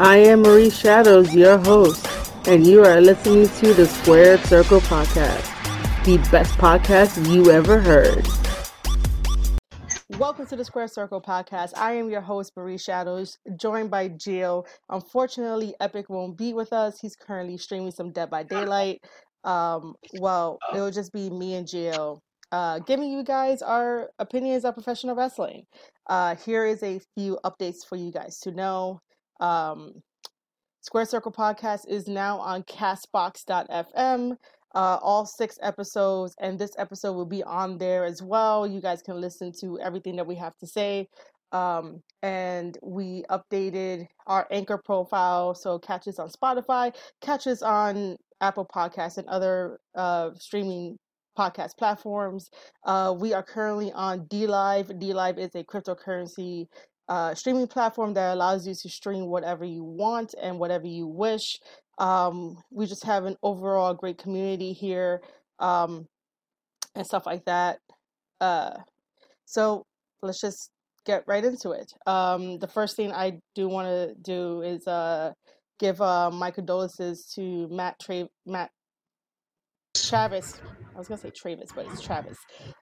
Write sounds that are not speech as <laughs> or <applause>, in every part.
I am Marie Shadows, your host, and you are listening to the Squared Circle Podcast, the best podcast you ever heard. Welcome to the Square Circle podcast. I am your host, Marie Shadows, joined by Gio. Unfortunately, Epic won't be with us. He's currently streaming some Dead by Daylight. Um, well, it'll just be me and Gio uh, giving you guys our opinions on professional wrestling. Uh, here is a few updates for you guys to know. Um, Square Circle Podcast is now on Castbox.fm. Uh, all six episodes, and this episode will be on there as well. You guys can listen to everything that we have to say. Um, and we updated our anchor profile, so catch us on Spotify, catch us on Apple Podcasts, and other uh, streaming podcast platforms. Uh, we are currently on DLive. DLive is a cryptocurrency uh, streaming platform that allows you to stream whatever you want and whatever you wish. Um, we just have an overall great community here um, and stuff like that. Uh, so let's just get right into it. Um, the first thing I do want to do is uh, give uh, my condolences to Matt Tra- Matt Travis. I was gonna say Travis, but it's Travis.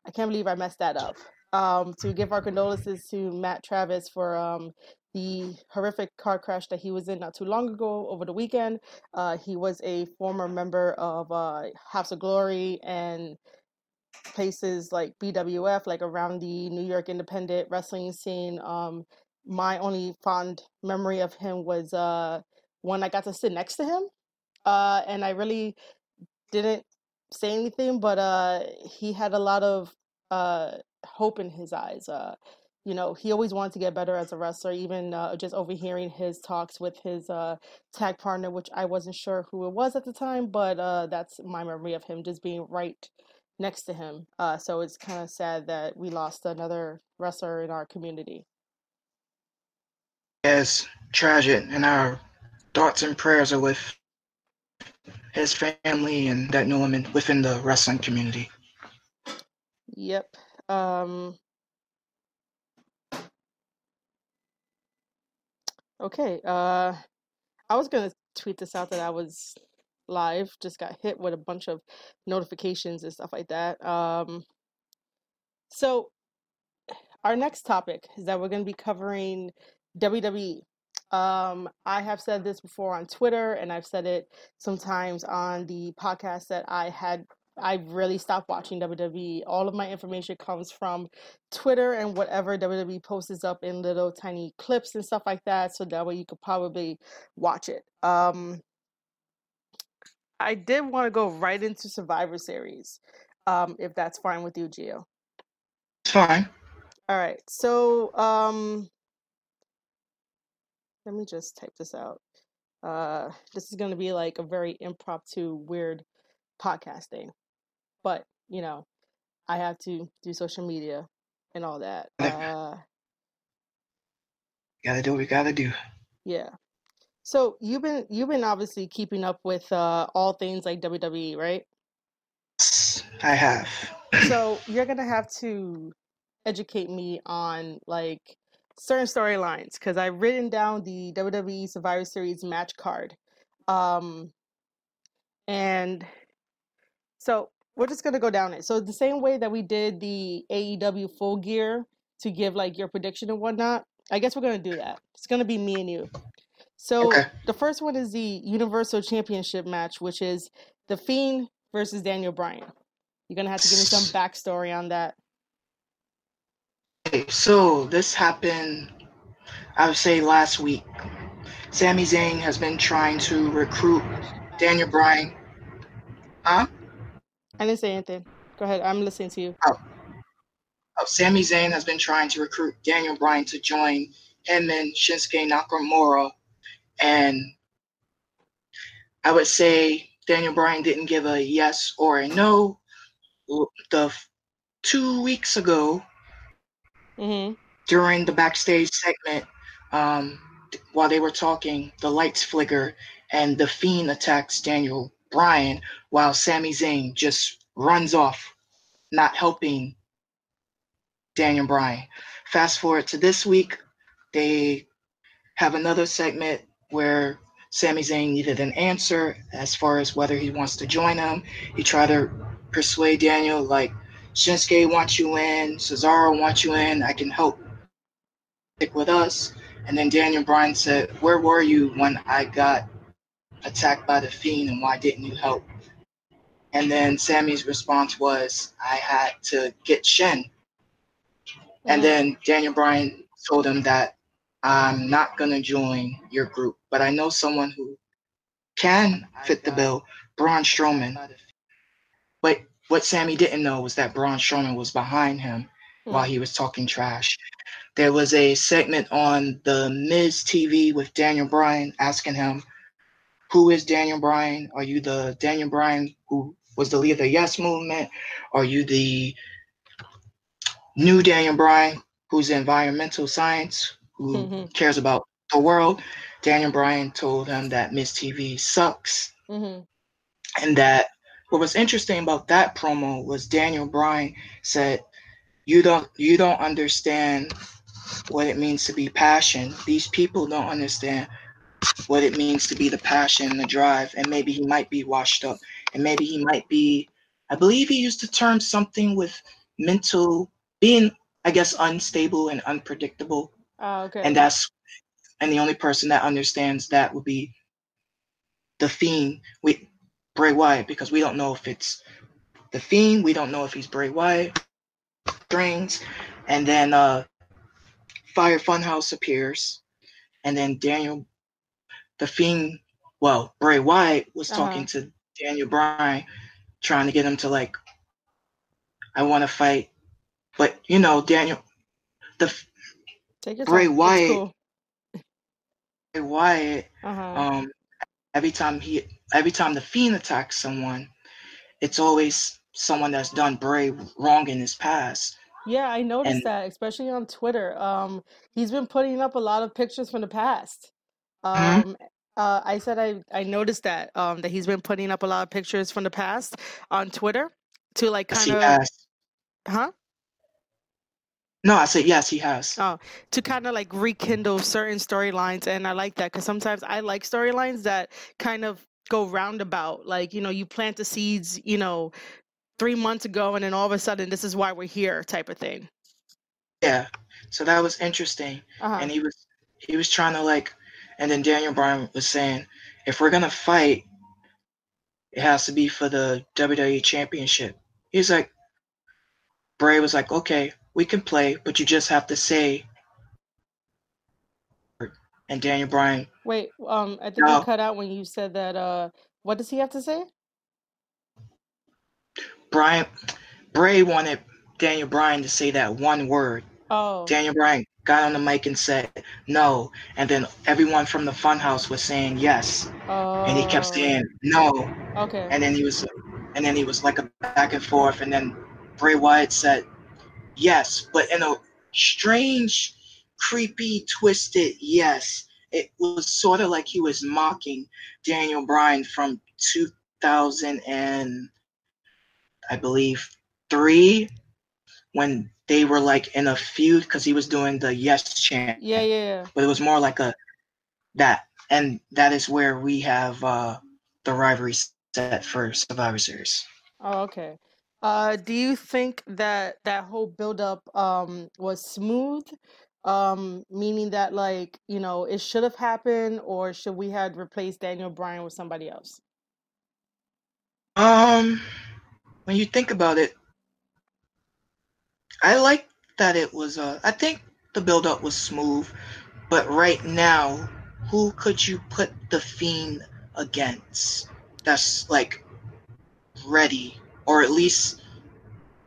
I can't believe I messed that up. Um, to give our condolences to Matt Travis for um, the horrific car crash that he was in not too long ago over the weekend. Uh, he was a former member of uh, House of Glory and places like BWF, like around the New York independent wrestling scene. Um, my only fond memory of him was uh, when I got to sit next to him. Uh, and I really didn't say anything, but uh, he had a lot of uh, hope in his eyes. Uh, you know, he always wanted to get better as a wrestler. Even uh, just overhearing his talks with his uh, tag partner, which I wasn't sure who it was at the time, but uh, that's my memory of him just being right next to him. Uh, so it's kind of sad that we lost another wrestler in our community. Yes, tragic, and our thoughts and prayers are with his family and that new woman within the wrestling community. Yep. Um, okay. Uh, I was gonna tweet this out that I was live. Just got hit with a bunch of notifications and stuff like that. Um, so our next topic is that we're gonna be covering WWE. Um, I have said this before on Twitter, and I've said it sometimes on the podcast that I had. I really stopped watching WWE. All of my information comes from Twitter and whatever WWE posts up in little tiny clips and stuff like that, so that way you could probably watch it. Um, I did want to go right into Survivor Series, um, if that's fine with you, Gio. It's fine. All right. So, um, let me just type this out. Uh, this is going to be like a very impromptu, weird podcasting, but you know, I have to do social media and all that. Uh, gotta do what we gotta do. yeah. So you've been you've been obviously keeping up with uh, all things like WWE, right? I have. So <clears throat> you're gonna have to educate me on like certain storylines because I've written down the WWE Survivor Series match card. Um, and so we're just gonna go down it. So the same way that we did the AEW full gear to give like your prediction and whatnot, I guess we're gonna do that. It's gonna be me and you. So Okay. the first one is the Universal Championship match, which is the Fiend versus Daniel Bryan. You're gonna have to give me some backstory on that. Okay, so this happened, I would say last week. Sami Zayn has been trying to recruit Daniel Bryan. Huh? I didn't say anything. Go ahead. I'm listening to you. Oh, Oh, Sami Zayn has been trying to recruit Daniel Bryan to join him and Shinsuke Nakamura. And I would say Daniel Bryan didn't give a yes or a no. The two weeks ago, Mm-hmm. during the backstage segment, um, while they were talking, the lights flicker and the Fiend attacks Daniel Bryan while Sami Zayn just runs off, not helping Daniel Bryan. Fast forward to this week, they have another segment where Sami Zayn needed an answer as far as whether he wants to join him. He tried to persuade Daniel, like, Shinsuke wants you in, Cesaro wants you in, I can help stick with us. And then Daniel Bryan said, Where were you when I got attacked by the Fiend and why didn't you help? And then Sami's response was, I had to get Shen. And then Daniel Bryan told him that I'm not going to join your group, but I know someone who can fit the uh, bill, Braun Strowman. But what Sami didn't know was that Braun Strowman was behind him hmm. while he was talking trash. There was a segment on the Miz TV with Daniel Bryan asking him, Who is Daniel Bryan? Are you the Daniel Bryan who was the leader of the Yes movement? Are you the new Daniel Bryan who's environmental science, who Mhm. cares about the world? Daniel Bryan told him that Miz TV sucks hmm and that what was interesting about that promo was Daniel Bryan said, "You don't you don't understand what it means to be passion. These people don't understand what it means to be the passion and the drive. And maybe he might be washed up, and maybe he might be. I believe he used the term something with mental being, I guess, unstable and unpredictable. Oh, okay. And that's and the only person that understands that would be the fiend with Bray Wyatt because we don't know if it's the fiend, we don't know if he's Bray Wyatt strings, and then uh Fire Funhouse appears, and then Daniel the fiend well, Bray Wyatt was talking to Daniel Bryan, trying to get him to like I wanna fight. But you know, Daniel the Bray time. Wyatt- cool. Bray Wyatt Uh-huh. um every time he every time the fiend attacks someone it's always someone that's done Bray wrong in his past Yeah, I noticed And- that, especially on Twitter. Um, he's been putting up a lot of pictures from the past. Mhm. Um, uh, I said I I noticed that um that he's been putting up a lot of pictures from the past on Twitter to like kind of has huh no i said yes he has Oh, to kind of like rekindle certain storylines, and I like that because sometimes I like storylines that kind of go roundabout. Like you know, you plant the seeds, you know, three months ago, and then all of a sudden, this is why we're here, type of thing. yeah so that was interesting Uh-huh. and he was he was trying to like and then Daniel Bryan was saying if we're gonna fight it has to be for the WWE championship he's like Bray was like okay we can play but you just have to say and Daniel Bryan Wait, um, I think No. you cut out when you said that. Uh, what does he have to say? Brian Bray wanted Daniel Bryan to say that one word. Oh, Daniel Bryan got on the mic and said no, and then everyone from the funhouse was saying yes, oh, and he kept oh. saying no, okay. and then he was, and then he was like a back and forth, and then Bray Wyatt said yes, but in a strange, creepy, twisted yes. It was sort of like he was mocking Daniel Bryan from 2000 and I believe three when they were like in a feud because he was doing the yes chant. Yeah, yeah, yeah. But it was more like a that, and that is where we have uh the rivalry set for Survivor Series. Oh, okay. Uh, do you think that that whole build-up um was smooth? Um, meaning that like, you know, it should have happened, or should we have replaced Daniel Bryan with somebody else? Um, when you think about it, I like that it was. Uh, I think the build up was smooth, but right now, who could you put the fiend against? That's like ready, or at least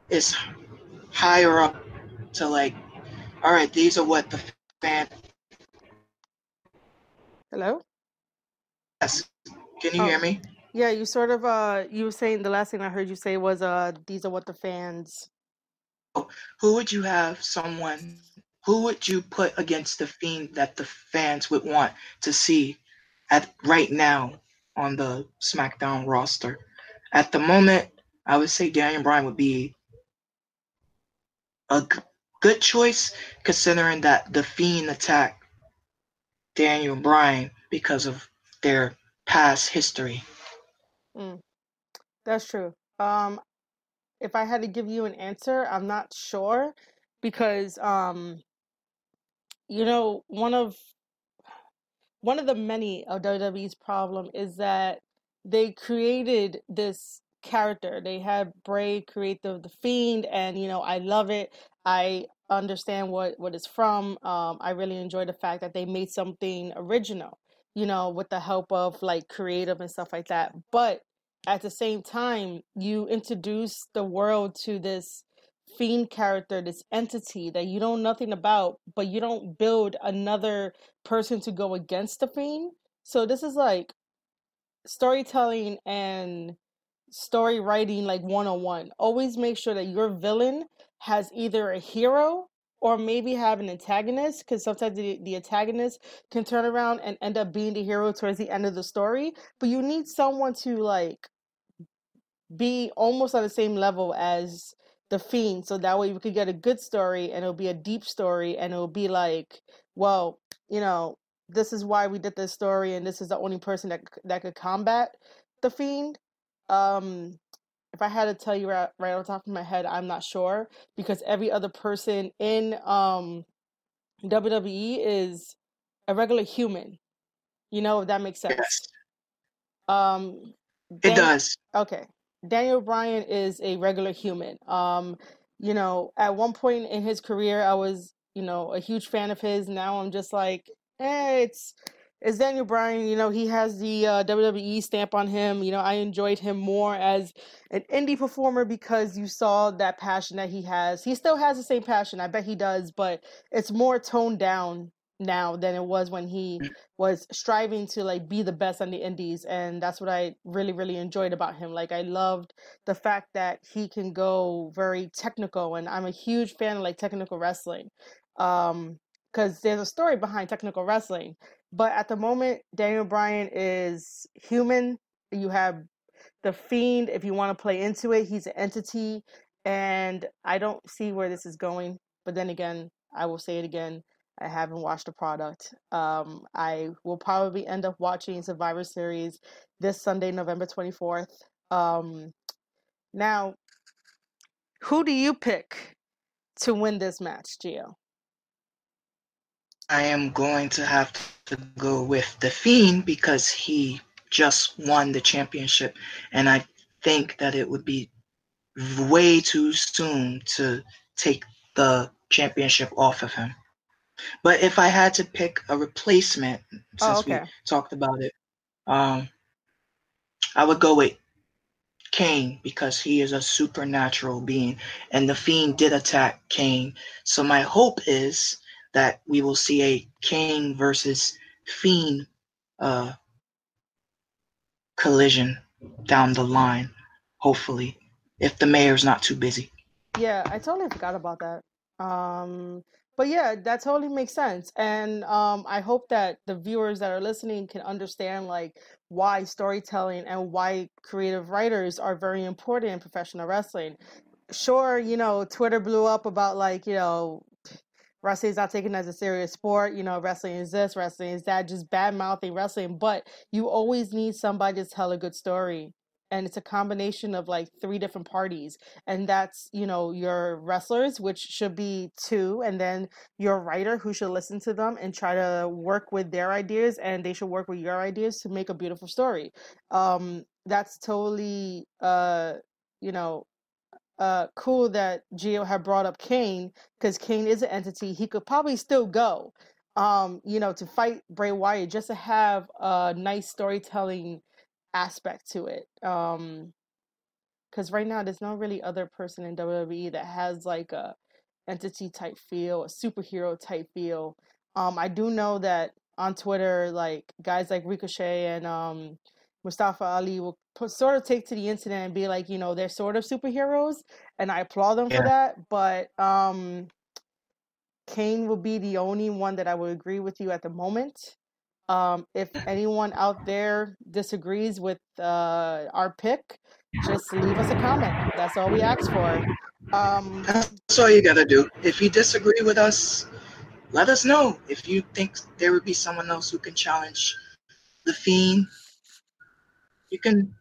is higher up to like. All right, these are what the fan. Hello? Yes, can you Oh. hear me? Yeah, you sort of uh you were saying the last thing I heard you say was uh these are what the fans who would you have someone who would you put against the fiend that the fans would want to see at right now on the SmackDown roster? At the moment, I would say Daniel Bryan would be a g- good choice considering that the fiend attacked Daniel Bryan because of their past history. Mm, that's true. Um, if I had to give you an answer, I'm not sure because um, you know, one of one of the many of WWE's problem is that they created this character. They had Bray create the the Fiend, and you know I love it. I understand what what it's from. Um, I really enjoy the fact that they made something original. You know, with the help of like creative and stuff like that. But at the same time, you introduce the world to this fiend character, this entity that you know nothing about, but you don't build another person to go against the fiend. So this is like storytelling and story writing like one on one. Always make sure that your villain has either a hero or maybe have an antagonist because sometimes the, the antagonist can turn around and end up being the hero towards the end of the story. But you need someone to like be almost on the same level as the fiend so that way we could get a good story and it'll be a deep story and it'll be like well you know this is why we did this story and this is the only person that that could combat the fiend um if i had to tell you right, right off the top of my head i'm not sure because every other person in um wwe is a regular human you know if that makes sense yes. um it does okay Daniel Bryan is a regular human. Um, you know, at one point in his career, I was, you know, a huge fan of his. Now I'm just like, eh, it's it's Daniel Bryan. You know, he has the uh, WWE stamp on him. You know, I enjoyed him more as an indie performer because you saw that passion that he has. He still has the same passion, I bet he does, but it's more toned down now than it was when he mm. was striving to like be the best on the indies and that's what i really really enjoyed about him like i loved the fact that he can go very technical and i'm a huge fan of like technical wrestling um because there's a story behind technical wrestling but at the moment daniel bryan is human you have the fiend if you want to play into it he's an entity and i don't see where this is going but then again i will say it again I haven't watched the product. Um, I will probably end up watching Survivor Series this Sunday, November 24th. Um, now, who do you pick to win this match, Gio? I am going to have to go with The Fiend because he just won the championship, and I think that it would be way too soon to take the championship off of him. But if I had to pick a replacement, oh, since oh, okay. we talked about it, um, I would go with Kane because he is a supernatural being, and the Fiend did attack Kane. So my hope is that we will see a Kane versus Fiend uh, collision down the line. Hopefully, if the mayor's not too busy. Yeah, I totally forgot about that. Um, but yeah, that totally makes sense. And um, I hope that the viewers that are listening can understand like why storytelling and why creative writers are very important in professional wrestling. Sure, you know, Twitter blew up about like, you know, wrestling is not taken as a serious sport. You know, wrestling is this, wrestling is that, just bad mouthing wrestling. But you always need somebody to tell a good story and it's a combination of like three different parties and that's you know your wrestlers which should be two and then your writer who should listen to them and try to work with their ideas and they should work with your ideas to make a beautiful story um that's totally uh you know uh cool that Gio had brought up Kane because Kane is an entity he could probably still go um you know to fight Bray Wyatt just to have a nice storytelling aspect to it. Um, because right now there's no really other person in WWE that has like a entity type feel, a superhero type feel. Um, I do know that on Twitter, like guys like Ricochet and um, Mustafa Ali will put, sort of take to the internet and be like, you know, they're sort of superheroes, and I applaud them yeah. for that. But um, Kane will be the only one that I would agree with you at the moment. Um, if anyone out there disagrees with uh, our pick, just leave us a comment. That's all we ask for. Um, <laughs> That's all you gotta do. If you disagree with us, let us know. If you think there would be someone else who can challenge the Fiend, you can.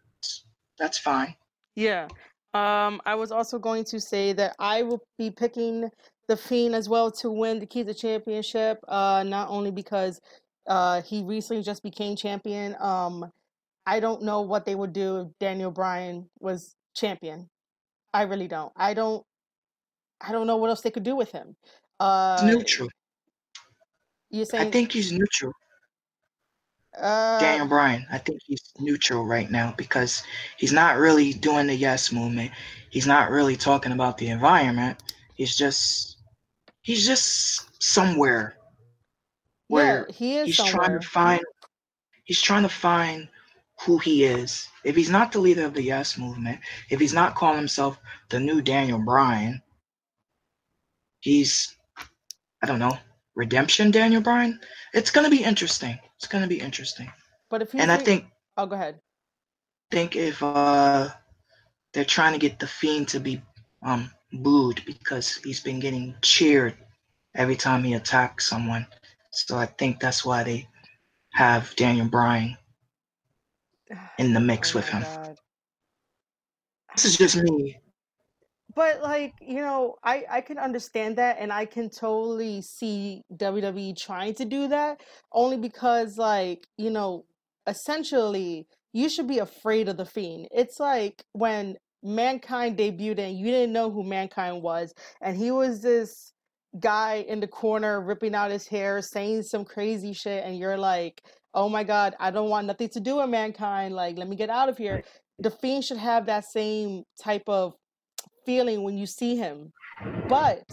That's fine. Yeah. Um, I was also going to say that I will be picking the Fiend as well to win the Keys to Championship. Uh, not only because uh, he recently just became champion. Um, I don't know what they would do if Daniel Bryan was champion. I really don't. I don't. I don't know what else they could do with him. Uh, neutral. You saying? I think he's neutral. Uh, Daniel Bryan, I think he's neutral right now because he's not really doing the yes movement. He's not really talking about the environment. He's just he's just somewhere where yeah, he is he's somewhere. trying to find he's trying to find who he is. If he's not the leader of the yes movement, if he's not calling himself the new Daniel Bryan, he's I don't know, redemption Daniel Bryan. It's gonna be interesting. It's gonna be interesting. But if And I re- think oh, go ahead. think if uh they're trying to get the fiend to be um booed because he's been getting cheered every time he attacks someone. So I think that's why they have Daniel Bryan <sighs> in the mix Oh with him. God. This is just me. But like, you know, I I can understand that and I can totally see WWE trying to do that only because like, you know, essentially you should be afraid of the fiend. It's like when Mankind debuted and you didn't know who Mankind was and he was this guy in the corner ripping out his hair saying some crazy shit and you're like, "Oh my god, I don't want nothing to do with Mankind. Like, let me get out of here." The fiend should have that same type of feeling when you see him. But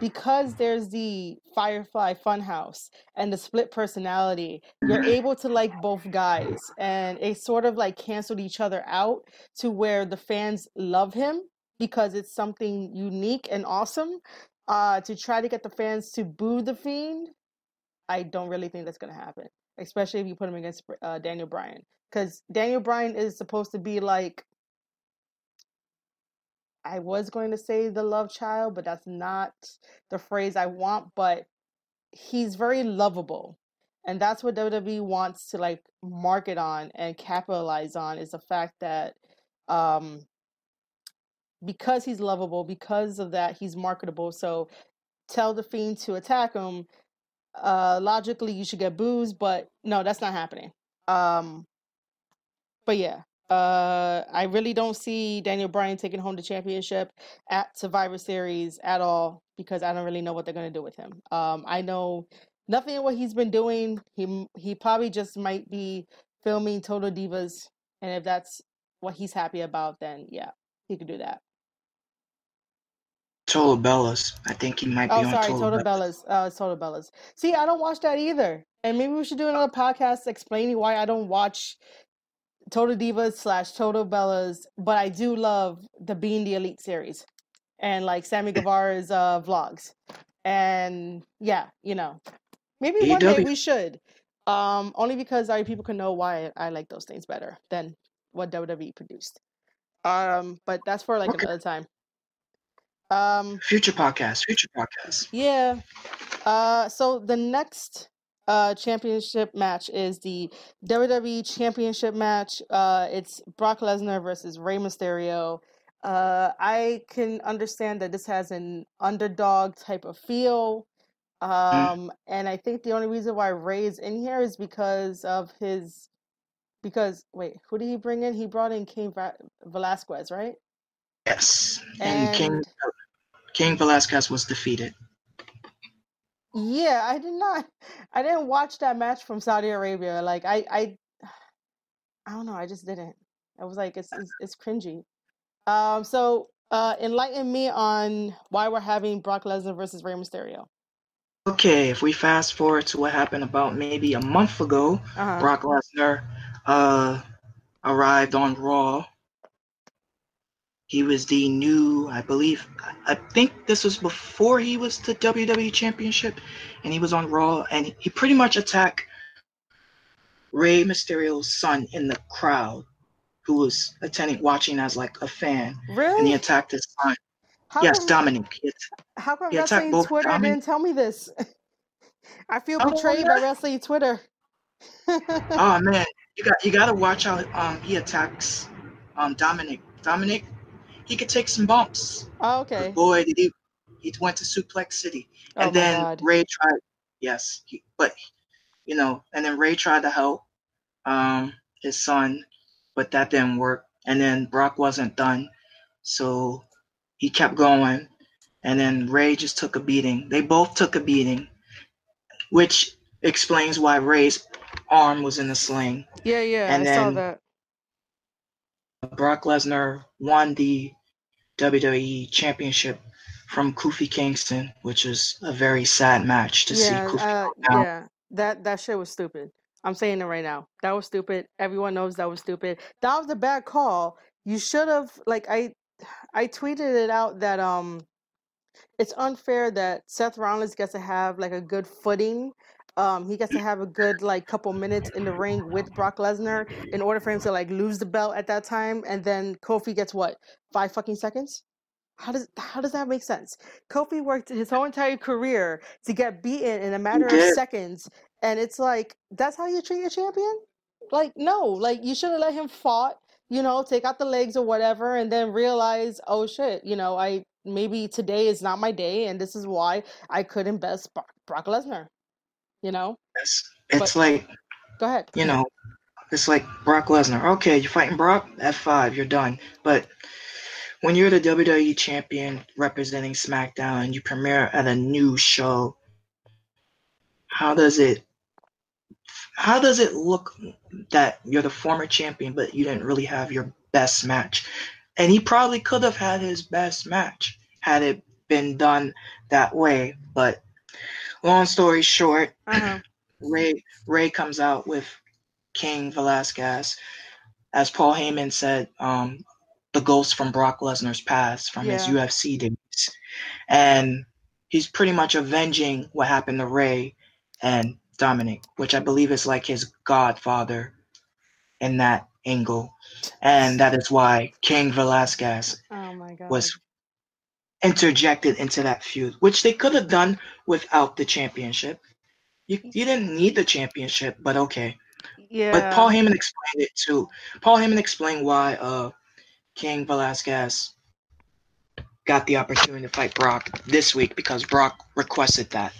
because there's the Firefly Funhouse and the split personality, you're able to like both guys, and it sort of like canceled each other out to where the fans love him because it's something unique and awesome. Uh, to try to get the fans to boo the Fiend, I don't really think that's gonna happen, especially if you put him against uh, Daniel Bryan, because Daniel Bryan is supposed to be like I was going to say the love child, but that's not the phrase I want. But he's very lovable. And that's what WWE wants to like market on and capitalize on is the fact that um because he's lovable, because of that, he's marketable. So tell the fiend to attack him. Uh logically you should get booze, but no, that's not happening. Um but yeah, uh, I really don't see Daniel Bryan taking home the championship at Survivor Series at all because I don't really know what they're gonna do with him. Um, I know nothing of what he's been doing. He he probably just might be filming Total Divas, and if that's what he's happy about, then yeah, he could do that. Total Bellas. I think he might be Oh, on sorry, Total, Total Bellas. Bellas. Uh, Total Bellas. See, I don't watch that either, and maybe we should do another podcast explaining why I don't watch Total Divas slash Total Bellas, but I do love the Being the Elite series and like Sammy Guevara's uh, vlogs. And yeah, you know, maybe one day we should. Um, only because our people can know why I like those things better than what WWE produced. Um, but that's for like Okay. another time. Um, Future podcast. Future podcast. yeah. Uh, so the next uh championship match is the WWE Championship match. Uh, it's Brock Lesnar versus Rey Mysterio. Uh, I can understand that this has an underdog type of feel. Um, and I think the only reason why Rey is in here is because of his. Because wait, who did he bring in? He brought in King Va- Velasquez, right? Yes. And, King And Cain Velasquez was defeated. Yeah, I did not. <laughs> I didn't watch that match from Saudi Arabia. Like I, I, <sighs> I don't know. I just didn't. I was like, it's it's, it's cringy. Um, so uh, enlighten me on why we're having Brock Lesnar versus Rey Mysterio. Okay, if we fast forward to what happened about maybe a month ago, Uh-huh. Brock Lesnar uh, arrived on Raw. He was the new, I believe, I think this was before he was the WWE Championship, and he was on Raw, and he pretty much attacked Rey Mysterio's son in the crowd, who was attending, watching as like a fan, and he attacked his son. How yes, come? Dominic. He How come he Wrestling Twitter Dominic. didn't tell me this? <laughs> I feel Oh, betrayed by yeah. Wrestling Twitter. oh <laughs> man, you got you got to watch how um he attacks um Dominic. Dominic, he could take some bumps. Oh, okay. But boy, did he he went to Suplex City, Oh and my then God. Rey tried. Yes, he, but you know, and then Rey tried to help um his son, but that didn't work. And then Brock wasn't done, so he kept going. And then Rey just took a beating. They both took a beating, which explains why Rey's arm was in the sling. Yeah, yeah, and I saw that. Brock Lesnar won the WWE Championship from Kofi Kingston, which was a very sad match to yeah, see Kofi uh, yeah. That that shit was stupid. I'm saying it right now. That was stupid. Everyone knows that was stupid. That was a bad call. You should have like I I tweeted it out that um it's unfair that Seth Rollins gets to have like a good footing. Um, he gets to have a good like couple minutes in the ring with Brock Lesnar in order for him to like lose the belt at that time, and then Kofi gets what five fucking seconds. How does how does that make sense? Kofi worked his whole entire career to get beaten in a matter of seconds, and it's like that's how you treat your champion. Like no, like you should have let him fought. You know, take out the legs or whatever, and then realize, oh shit, you know, I maybe today is not my day, and this is why I couldn't best Brock, Brock Lesnar. You know, It's, it's But- like go ahead. you know, it's like Brock Lesnar. Okay, you're fighting Brock. F5, you're done. But when you're the WWE champion representing SmackDown and you premiere at a new show, how does it how does it look that you're the former champion but you didn't really have your best match? And he probably could have had his best match had it been done that way. But long story short, Uh-huh. <clears throat> Rey Rey comes out with Cain Velasquez, as Paul Heyman said, um, the ghost from Brock Lesnar's past from his UFC days, and he's pretty much avenging what happened to Rey and Dominic, which I believe is like his godfather in that angle, and that is why Cain Velasquez Oh my god. was interjected into that feud, which they could have done without the championship. You, you didn't need the championship, but okay. yeah. But Paul Heyman explained it too. Paul Heyman explained why uh, Cain Velasquez got the opportunity to fight Brock this week because Brock requested that.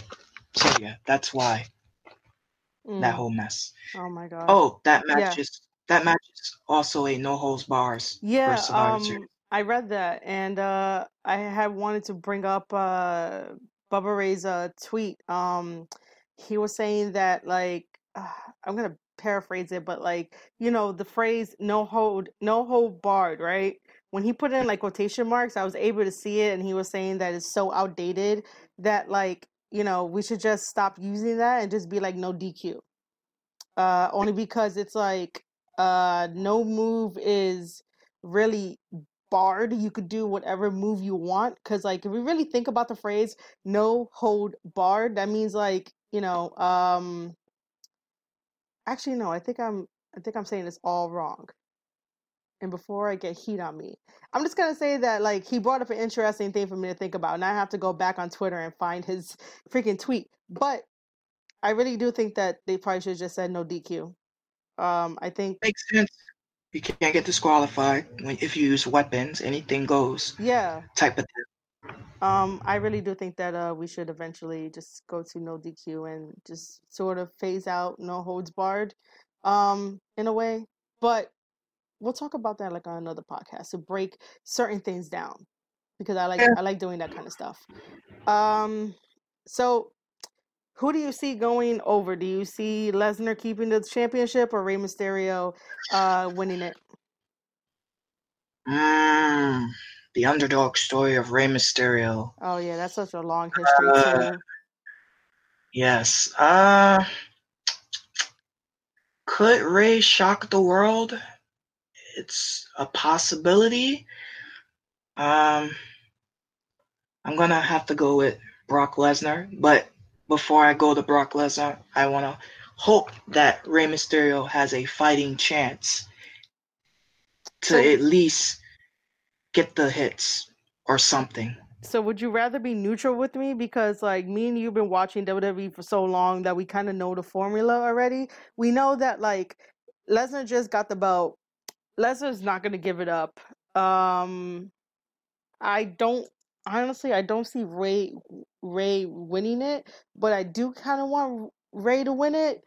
So yeah, that's why that Mm. whole mess. Oh my god. Oh, that match Yeah. is that match is also a no holds bars Yeah, for Survivor um. I read that, and uh, I had wanted to bring up uh, Bubba Ray's uh, tweet. Um, he was saying that like uh, I'm gonna paraphrase it, but like you know the phrase "no hold, no hold barred," right? When he put in like quotation marks, I was able to see it, and he was saying that it's so outdated that like you know we should just stop using that and just be like no DQ. Uh, only because it's like uh, no move is really barred. You could do whatever move you want. Cause like if we really think about the phrase no hold barred, that means like, you know, um actually no, I think I'm I think I'm saying this all wrong. And before I get heat on me, I'm just gonna say that like he brought up an interesting thing for me to think about, and I have to go back on Twitter and find his freaking tweet. But I really do think that they probably should have just said no DQ. Um, I think Makes sense. You can't get disqualified when if you use weapons. Anything goes yeah, type of thing. Um, I really do think that uh we should eventually just go to no DQ and just sort of phase out no holds barred, um, in a way. But we'll talk about that like on another podcast to break certain things down because I like Yeah. I like doing that kind of stuff. Um, so who do you see going over? Do you see Lesnar keeping the championship or Rey Mysterio uh winning it? Mm, the underdog story of Rey Mysterio. Oh yeah, that's such a long history Uh, too. Yes. Uh, could Rey shock the world? It's a possibility. Um, I'm gonna have to go with Brock Lesnar, but before I go to Brock Lesnar, I wanna hope that Rey Mysterio has a fighting chance to So- at least get the hits or something. So would you rather be neutral with me because like me and you've been watching WWE for so long that we kind of know the formula already. We know that like Lesnar just got the belt. Lesnar's not going to give it up. Um I don't honestly I don't see Rey Rey winning it, but I do kind of want Rey to win it.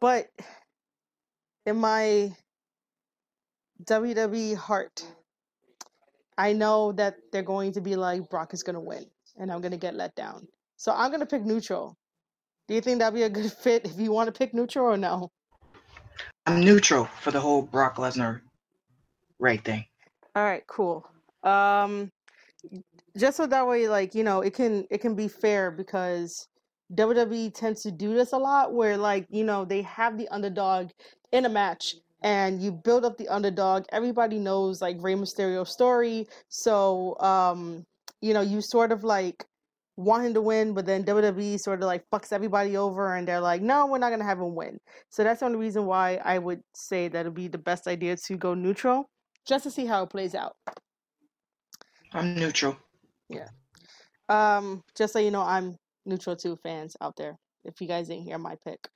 But in my WWE heart, I know that they're going to be like Brock is going to win, and I'm going to get let down. So I'm going to pick neutral. Do you think that'd be a good <laughs> fit if you want to pick neutral or no? I'm neutral for the whole Brock Lesnar Rey thing. All right, cool. Um, just so that way, like you know, it can it can be fair because WWE tends to do this a lot, where like you know they have the underdog in a match and you build up the underdog. Everybody knows like Rey Mysterio's story, so um, you know you sort of like want him to win, but then WWE sort of like fucks everybody over, and they're like, no, we're not gonna have him win. So that's the only reason why I would say that it'd be the best idea to go neutral, just to see how it plays out. I'm neutral. Yeah. Um, just so you know, I'm neutral too, fans out there. If you guys didn't hear my pick.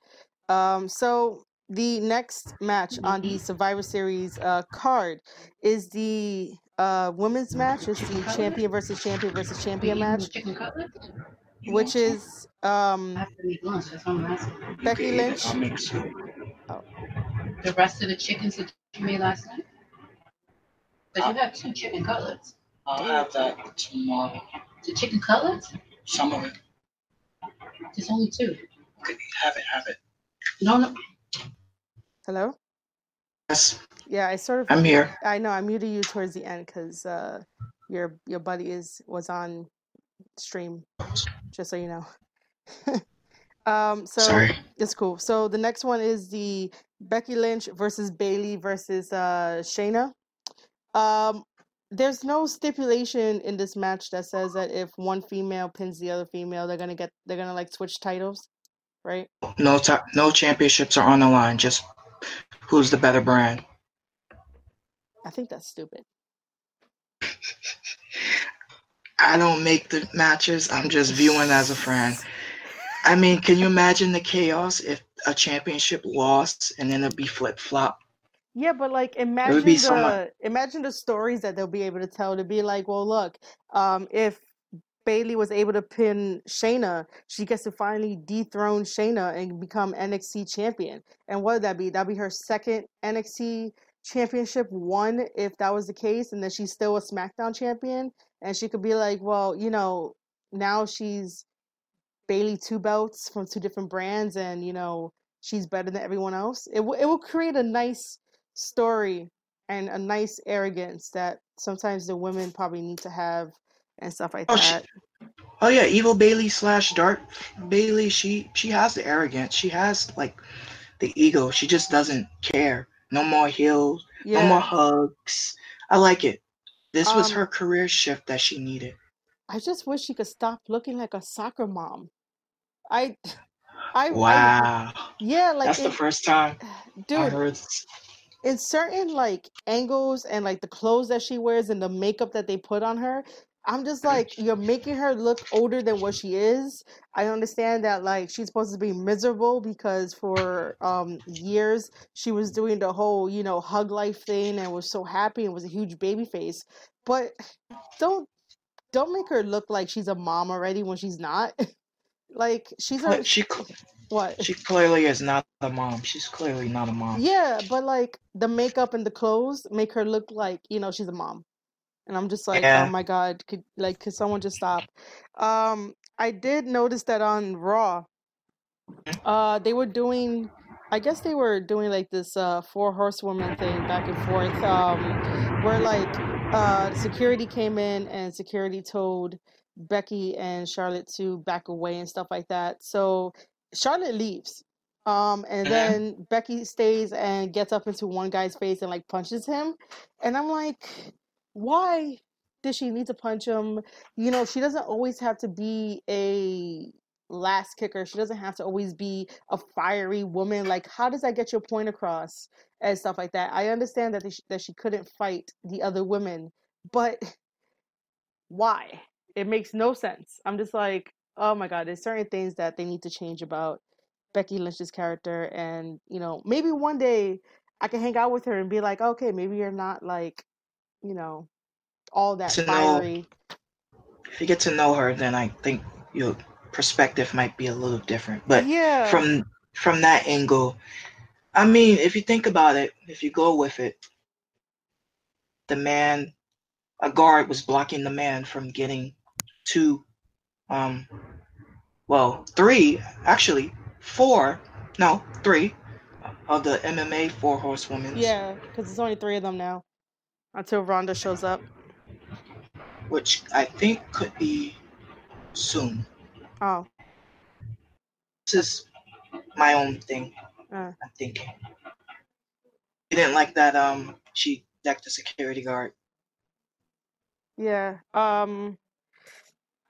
Um, so the next match on the Survivor Series uh, card is the uh, women's match. It's the champion versus champion versus champion match, which is um, Becky Lynch. Oh. The rest of the chickens that you made last night? Because you have two chicken cutlets. I'll have that tomorrow. The chicken cutlets? Some of it. There's only two. Okay, have it, have it. No, no. Hello. Yes, Yeah, I sort of. I'm here. I know I muted you towards the end because uh, your your buddy is was on stream. Just so you know. <laughs> um. So Sorry. it's cool. So the next one is the Becky Lynch versus Bayley versus uh Shayna. Um. There's no stipulation in this match that says that if one female pins the other female, they're gonna get they're gonna like switch titles, right? No, ti no championships are on the line. Just who's the better brand. I think that's stupid. <laughs> I don't make the matches. I'm just viewing as a friend. I mean, can you imagine the chaos if a championship lost and then it'd be flip flop? Yeah, but like imagine the so imagine the stories that they'll be able to tell to be like, well, look, um, if Bayley was able to pin Shayna, she gets to finally dethrone Shayna and become NXT champion. And what would that be? That'd be her second NXT championship won if that was the case, and then she's still a SmackDown champion. And she could be like, well, you know, now she's Bayley two belts from two different brands, and you know she's better than everyone else. It will it will create a nice story and a nice arrogance that sometimes the women probably need to have and stuff like Oh, she- that. Oh yeah, Evil Bayley slash Dark Bayley. She she has the arrogance. She has like the ego. She just doesn't care. No more heels. No more hugs. I like it. This was Um, her career shift that she needed. I just wish she could stop looking like a soccer mom. I, I, I Wow, yeah, like that's the first time I dude, in certain like angles and like the clothes that she wears and the makeup that they put on her, I'm just like, you're making her look older than what she is. I understand that like she's supposed to be miserable because for um years she was doing the whole, you know, hug life thing and was so happy and was a huge baby face. But don't don't make her look like she's a mom already when she's not. <laughs> like she's a she what? she clearly is not a mom. She's clearly not a mom. Yeah, but like the makeup and the clothes make her look like, you know, she's a mom. And I'm just like, oh my God, could like could someone just stop? Um, I did notice that on Raw, uh, they were doing I guess they were doing like this uh four horsewoman thing back and forth, um, where like uh security came in and security told Becky and Charlotte to back away and stuff like that. So Charlotte leaves. Um, and Mhm. then Becky stays and gets up into one guy's face and like punches him. And I'm like, why did she need to punch him? You know, she doesn't always have to be a last kicker. She doesn't have to always be a fiery woman. Like, how does that get your point across and stuff like that? I understand that they sh- that she couldn't fight the other women, but why? It makes no sense. I'm just like, oh my god, there's certain things that they need to change about Becky Lynch's character, and you know, maybe one day I can hang out with her and be like, okay, maybe you're not like, you know, all that To know, fiery. if you get to know her, then I think your perspective might be a little different. But Yeah, from from that angle, I mean, if you think about it, if you go with it, the man, a guard was blocking the man from getting two, um, well, three, actually, four, no, three of the MMA four horsewomen, yeah, because it's only three of them now until Ronda shows up. which I think could be soon. Oh, This is my own thing. uh, I'm thinking. You didn't like that? Um, she decked the security guard. yeah. Um,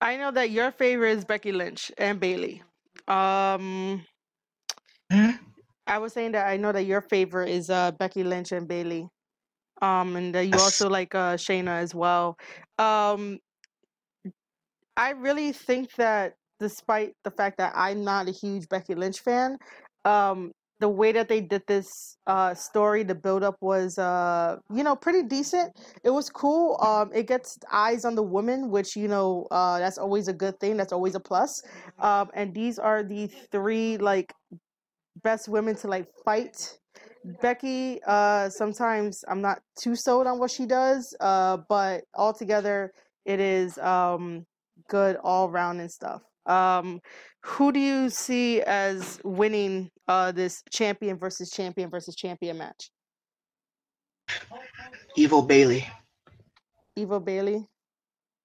I know that your favorite is Becky Lynch and Bayley. Um, Hmm? I was saying that I know that your favorite is uh Becky Lynch and Bayley. Um, and that you also like uh Shayna as well. Um, I really think that despite the fact that I'm not a huge Becky Lynch fan, um, the way that they did this uh story, the build up was uh, you know, pretty decent. It was cool. Um, it gets eyes on the woman, which, you know, uh that's always a good thing. That's always a plus. Um, and these are the three like best women to like fight. Becky, uh, sometimes I'm not too sold on what she does, uh, but altogether it is um good all round and stuff. Um, who do you see as winning uh this champion versus champion versus champion match? Evil Bayley. Evil Bayley.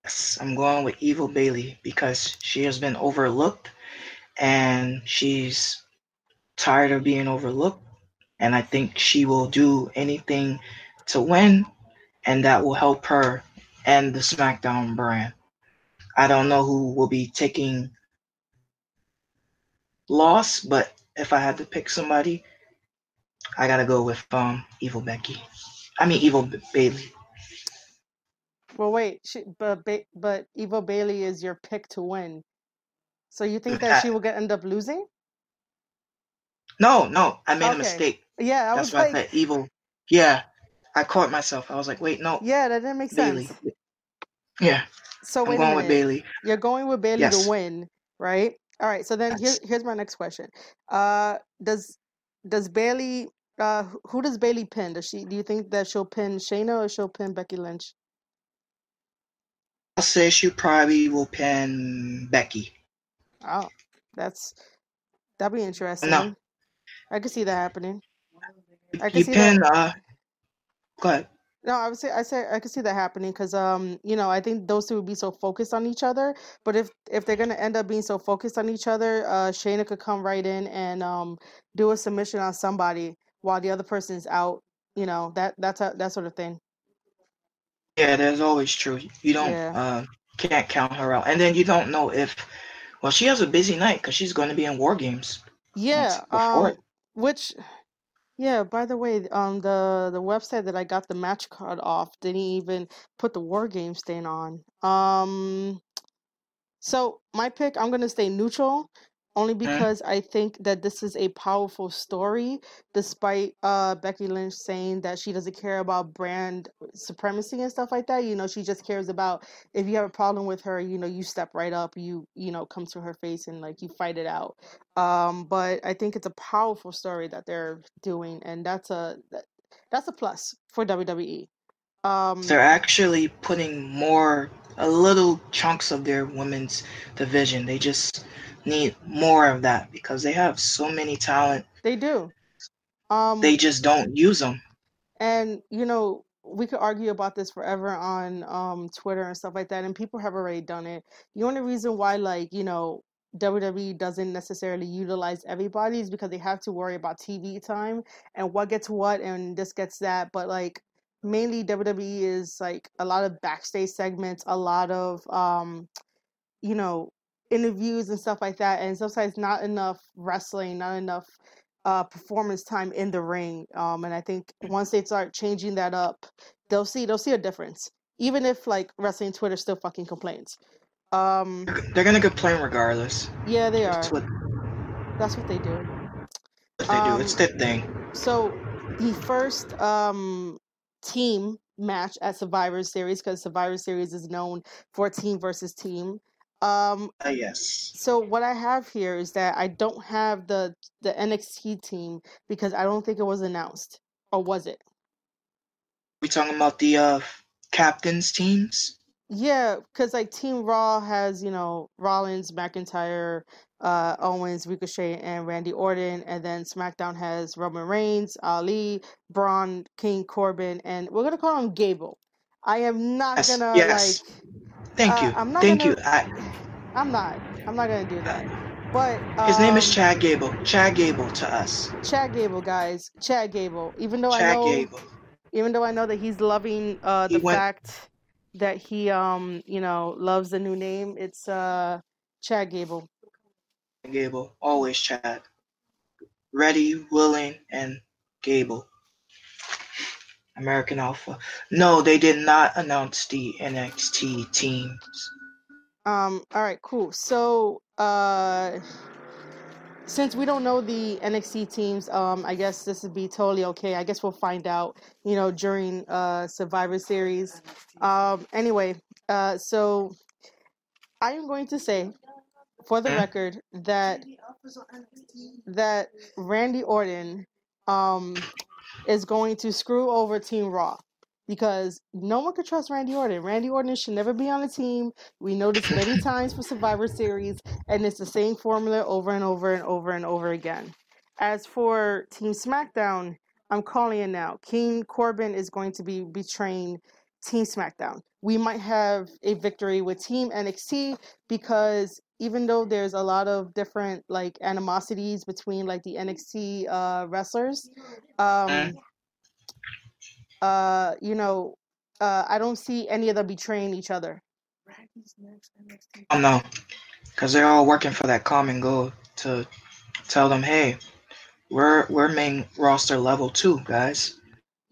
Yes, I'm going with Evil Bayley because she has been overlooked and she's tired of being overlooked. And I think she will do anything to win, and that will help her and the SmackDown brand. I don't know who will be taking loss, but if I had to pick somebody, I gotta go with um Evil Becky. I mean Evil B- Bayley. Well, wait, she, but ba- but Eva Bayley is your pick to win. So you think that she will get end up losing? No, no, I made a Okay. mistake. Yeah, I That's was why I like, said evil. Yeah, I caught myself. I was like, wait, no, yeah, that didn't make Bayley. sense. Yeah, So I'm wait a going with minute. Bayley. You're going with Bayley Yes. to win, right? All right. So then here, here's my next question. Uh, does does Bayley? Uh, who- does Bayley pin? Does she? Do you think that she'll pin Shayna or she'll pin Becky Lynch? I'll say she probably will pin Becky. Oh, that's that'd be interesting. No, I could see that happening. I could you see that. Uh, go ahead. No, I would say I say I could see that happening because um you know I think those two would be so focused on each other. But if if they're gonna end up being so focused on each other, uh Shayna could come right in and um do a submission on somebody while the other person is out. You know that that's a, that sort of thing. Yeah, that's always true. You don't Yeah. uh can't count her out, and then you don't know if. Well, she has a busy night because she's going to be in War Games Yeah. Um. Which. Yeah. By the way, um, the the website that I got the match card off didn't even put the War Games thing on. Um. So my pick, I'm gonna stay neutral, only Mhm. because I think that this is a powerful story, despite uh Becky Lynch saying that she doesn't care about brand supremacy and stuff like that. You know, she just cares about if you have a problem with her, you know, you step right up, you you know, come to her face and like you fight it out. Um, but I think it's a powerful story that they're doing, and that's a that's a plus for WWE. Um, They're actually putting more, a little chunks of their women's division. They just need more of that because they have so many talent. they do. Um, They just don't use them. And you know, we could argue about this forever on um Twitter and stuff like that, and people have already done it. The only reason why, like, you know, WWE doesn't necessarily utilize everybody is because they have to worry about TV time and what gets what and this gets that. But like mainly WWE is like a lot of backstage segments, a lot of um you know, interviews and stuff like that, and sometimes not enough wrestling, not enough uh, performance time in the ring. Um, and I think once they start changing that up, they'll see they'll see a difference. Even if like wrestling Twitter still fucking complains. Um, They're, gonna get playing regardless. yeah, they are. That's what, That's what they do. what they do. It's Um, their thing. So the first um team match at Survivor Series, because Survivor Series is known for team versus team. Um, Uh, yes. so what I have here is that I don't have the the NXT team because I don't think it was announced, or was it? We talking about the uh captains teams? Yeah, because like Team Raw has, you know, Rollins, McIntyre, uh, Owens, Ricochet, and Randy Orton, and then SmackDown has Roman Reigns, Ali, Braun, King Corbin, and we're gonna call him Gable. I am not Yes, gonna yes. like. Thank Uh, you. I'm not Thank gonna- you. I, I'm not. I'm not gonna do that. But his name is um, Chad Gable. Chad Gable to us. Chad Gable, guys. Chad Gable. Even though I Chad know, Gable. even though I know that he's loving uh He the went- fact that he um you know loves the new name, it's uh Chad Gable. Gable. Always Chad. Ready, willing, and Gable. American Alpha. No, they did not announce the NXT teams. Um, all right, cool. So, uh, since we don't know the NXT teams, um, I guess this would be totally okay. I guess we'll find out, you know, during uh Survivor Series. Um, anyway, uh, so I am going to say, for the Hmm? record, that that Randy Orton, um, is going to screw over Team Raw. Because no one could trust Randy Orton. Randy Orton should never be on a team. We know this many times for Survivor Series, and it's the same formula over and over and over and over again. As for Team SmackDown, I'm calling it now. King Corbin is going to be betraying Team SmackDown. We might have a victory with Team NXT because even though there's a lot of different like animosities between like the NXT uh, wrestlers, um, Mm. Uh, you know, uh, I don't see any of them betraying each other. Oh no, because they're all working for that common goal to tell them, hey, we're we're main roster level two, guys.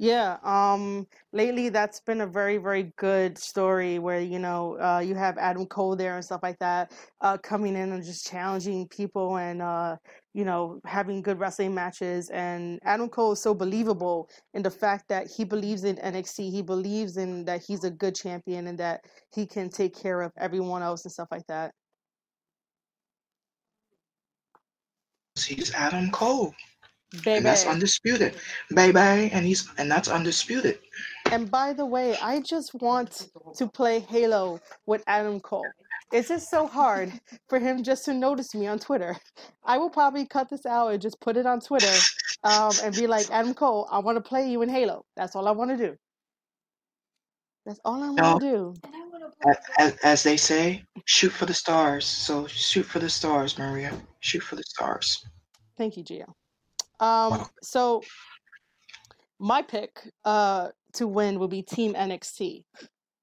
Yeah, um, lately that's been a very, very good story where, you know, uh, you have Adam Cole there and stuff like that, uh, coming in and just challenging people and, uh, you know, having good wrestling matches. And Adam Cole is so believable in the fact that he believes in NXT. He believes in that he's a good champion and that he can take care of everyone else and stuff like that. He's Adam Cole, Baby. and that's undisputed, baby, and he's and that's undisputed. And by the way, I just want to play Halo with Adam Cole. It's just so hard for him just to notice me on Twitter. I will probably cut this out and just put it on Twitter um, and be like, Adam Cole, I want to play you in Halo. That's all I want to do. That's all I want to do. As, as they say, shoot for the stars. So shoot for the stars, Maria. Shoot for the stars. Thank you, Gio. Um, Wow. so my pick uh, to win would be Team NXT.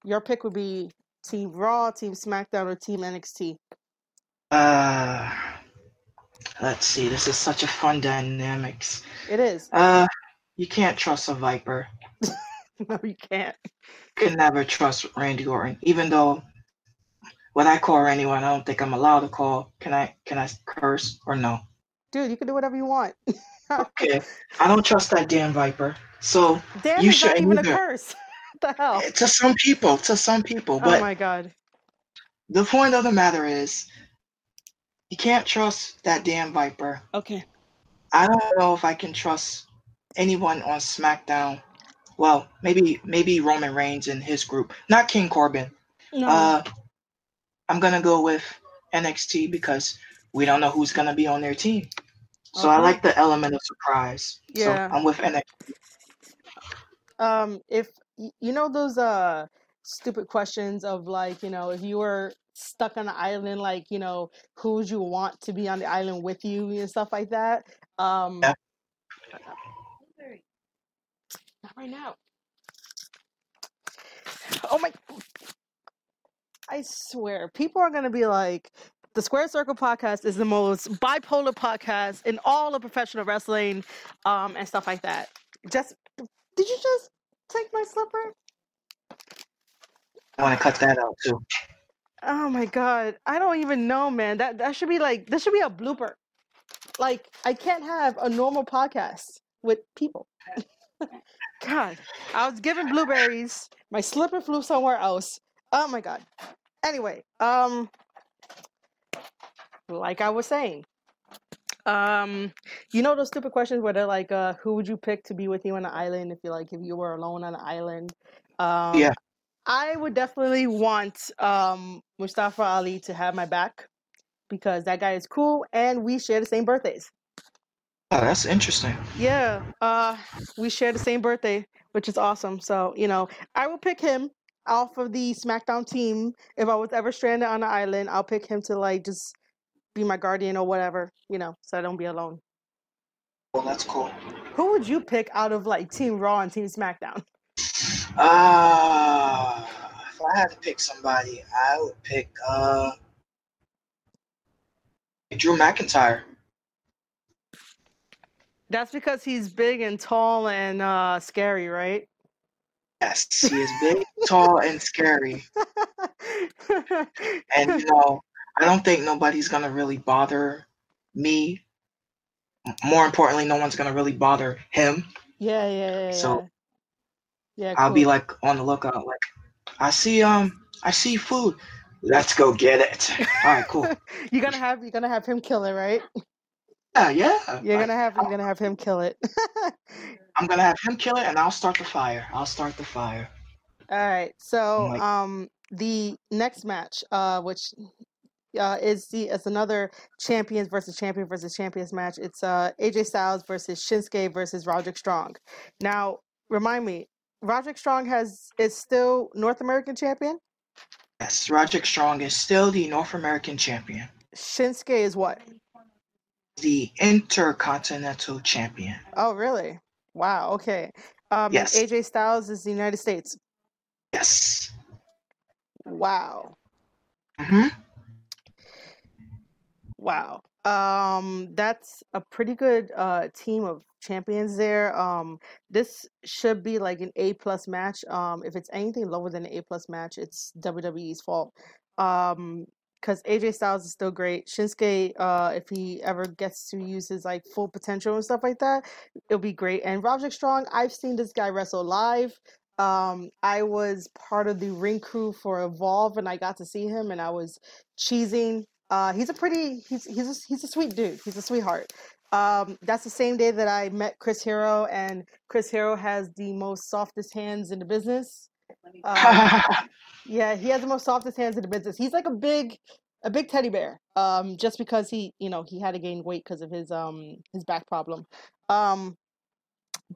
Your pick would be Team Raw, Team SmackDown, or Team NXT. Uh, let's see. This is such a fun dynamics. It is. Uh, you can't trust a Viper. <laughs> No, you can't. You can never trust Randy Orton, even though when I call anyone, I don't think I'm allowed to call. Can I? Can I curse or no? Dude, you can do whatever you want. <laughs> Okay, I don't trust that damn Viper. So Damn, You shouldn't even a curse. <laughs> the hell? to some people, to some people, Oh but my god. the point of the matter is, you can't trust that damn Viper. Okay. I don't know if I can trust anyone on SmackDown. Well, maybe maybe Roman Reigns and his group, not King Corbin. No. Uh, I'm gonna go with NXT because we don't know who's gonna be on their team. So I like the element of surprise. Yeah. So I'm with NXT. um, if y- you know those uh stupid questions of like, you know, if you were stuck on an island, like, you know, who would you want to be on the island with you and stuff like that. Um, Yeah. not right now. Oh my! I swear, people are gonna be like, the Squared Circle podcast is the most bipolar podcast in all of professional wrestling, um, and stuff like that. Just, did you just take my slipper? I want to cut that out too. Oh my god, I don't even know, man. That that should be like this should be a blooper. Like I can't have a normal podcast with people. <laughs> god, I was given blueberries. My slipper flew somewhere else. Oh my god. Anyway, um, like I was saying, um, you know those stupid questions where they're like, uh, who would you pick to be with you on an island if you like if you were alone on an island? Um, Yeah. I would definitely want um Mustafa Ali to have my back because that guy is cool and we share the same birthdays. Oh, that's interesting. Yeah, uh, we share the same birthday, which is awesome. So, you know, I will pick him off of the SmackDown team. If I was ever stranded on an island, I'll pick him to like just be my guardian or whatever, you know, so I don't be alone. Well, that's cool. Who would you pick out of like Team Raw and Team SmackDown? Uh, if I had to pick somebody, I would pick uh Drew McIntyre. That's because he's big and tall and uh scary, right? Yes, he is big, tall, and scary. <laughs> And you know, I don't think nobody's gonna really bother me. More importantly, no one's gonna really bother him. yeah, yeah, yeah. So, yeah, yeah I'll be like on the lookout. Like, I see um, I see food. Let's go get it. <laughs> All right, cool. you're gonna have you're gonna have him kill it, right? Yeah, yeah. You're gonna have you're gonna have him kill it. <laughs> I'm gonna have him kill it, and I'll start the fire. I'll start the fire. All right. So, like- um, the next match, uh, which uh, is the is another champions versus champion versus champions match. It's uh AJ Styles versus Shinsuke versus Roderick Strong. Now, remind me, Roderick Strong has is still North American champion. Yes, Roderick Strong is still the North American champion, Shinsuke is what? the Intercontinental champion. Oh, really? Wow. Okay. Um, Yes. AJ Styles is the United States. Yes. Wow. hmm Wow. Um, that's a pretty good uh team of champions there. Um, this should be like an A plus match. Um, if it's anything lower than an A plus match, it's WWE's fault. Um, because AJ Styles is still great. Shinsuke, uh, if he ever gets to use his like full potential and stuff like that, it'll be great. And Roderick Strong, I've seen this guy wrestle live. Um, I was part of the ring crew for Evolve, and I got to see him, and I was cheesing. Uh, he's a pretty he's he's a, he's a sweet dude. He's a sweetheart. Um, that's the same day that I met Chris Hero, and Chris Hero has the most softest hands in the business. Um, yeah, he has the most softest hands in the business. He's like a big, a big teddy bear. Um, just because he, you know, he had to gain weight because of his um his back problem. Um,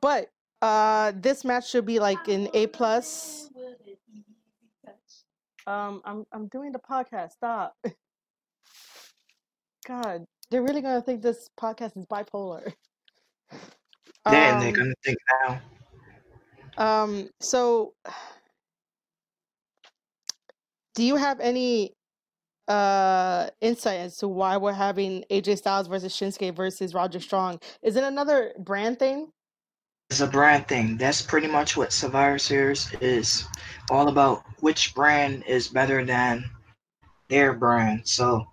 but uh, this match should be like an A plus. Um, I'm I'm doing the podcast. Stop. <laughs> God, they're really gonna think this podcast is bipolar. <laughs> they're Um, gonna think now. um, so <sighs> do you have any uh insight as to why we're having AJ Styles versus Shinsuke versus Roderick Strong? Is it another brand thing? It's a brand thing. That's pretty much what Survivor Series is all about. Which brand is better than their brand? So,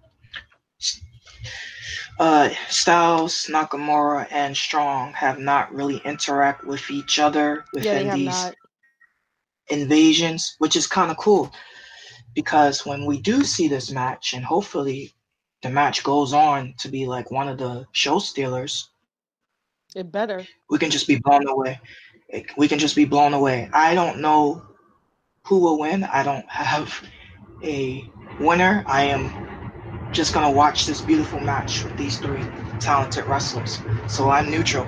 uh, Styles, Nakamura, and Strong have not really interact with each other within have these not. invasions, which is kind of cool because when we do see this match, and hopefully the match goes on to be like one of the show stealers, It better. we can just be blown away. We can just be blown away. I don't know who will win. I don't have a winner. I am just gonna watch this beautiful match with these three talented wrestlers. So I'm neutral.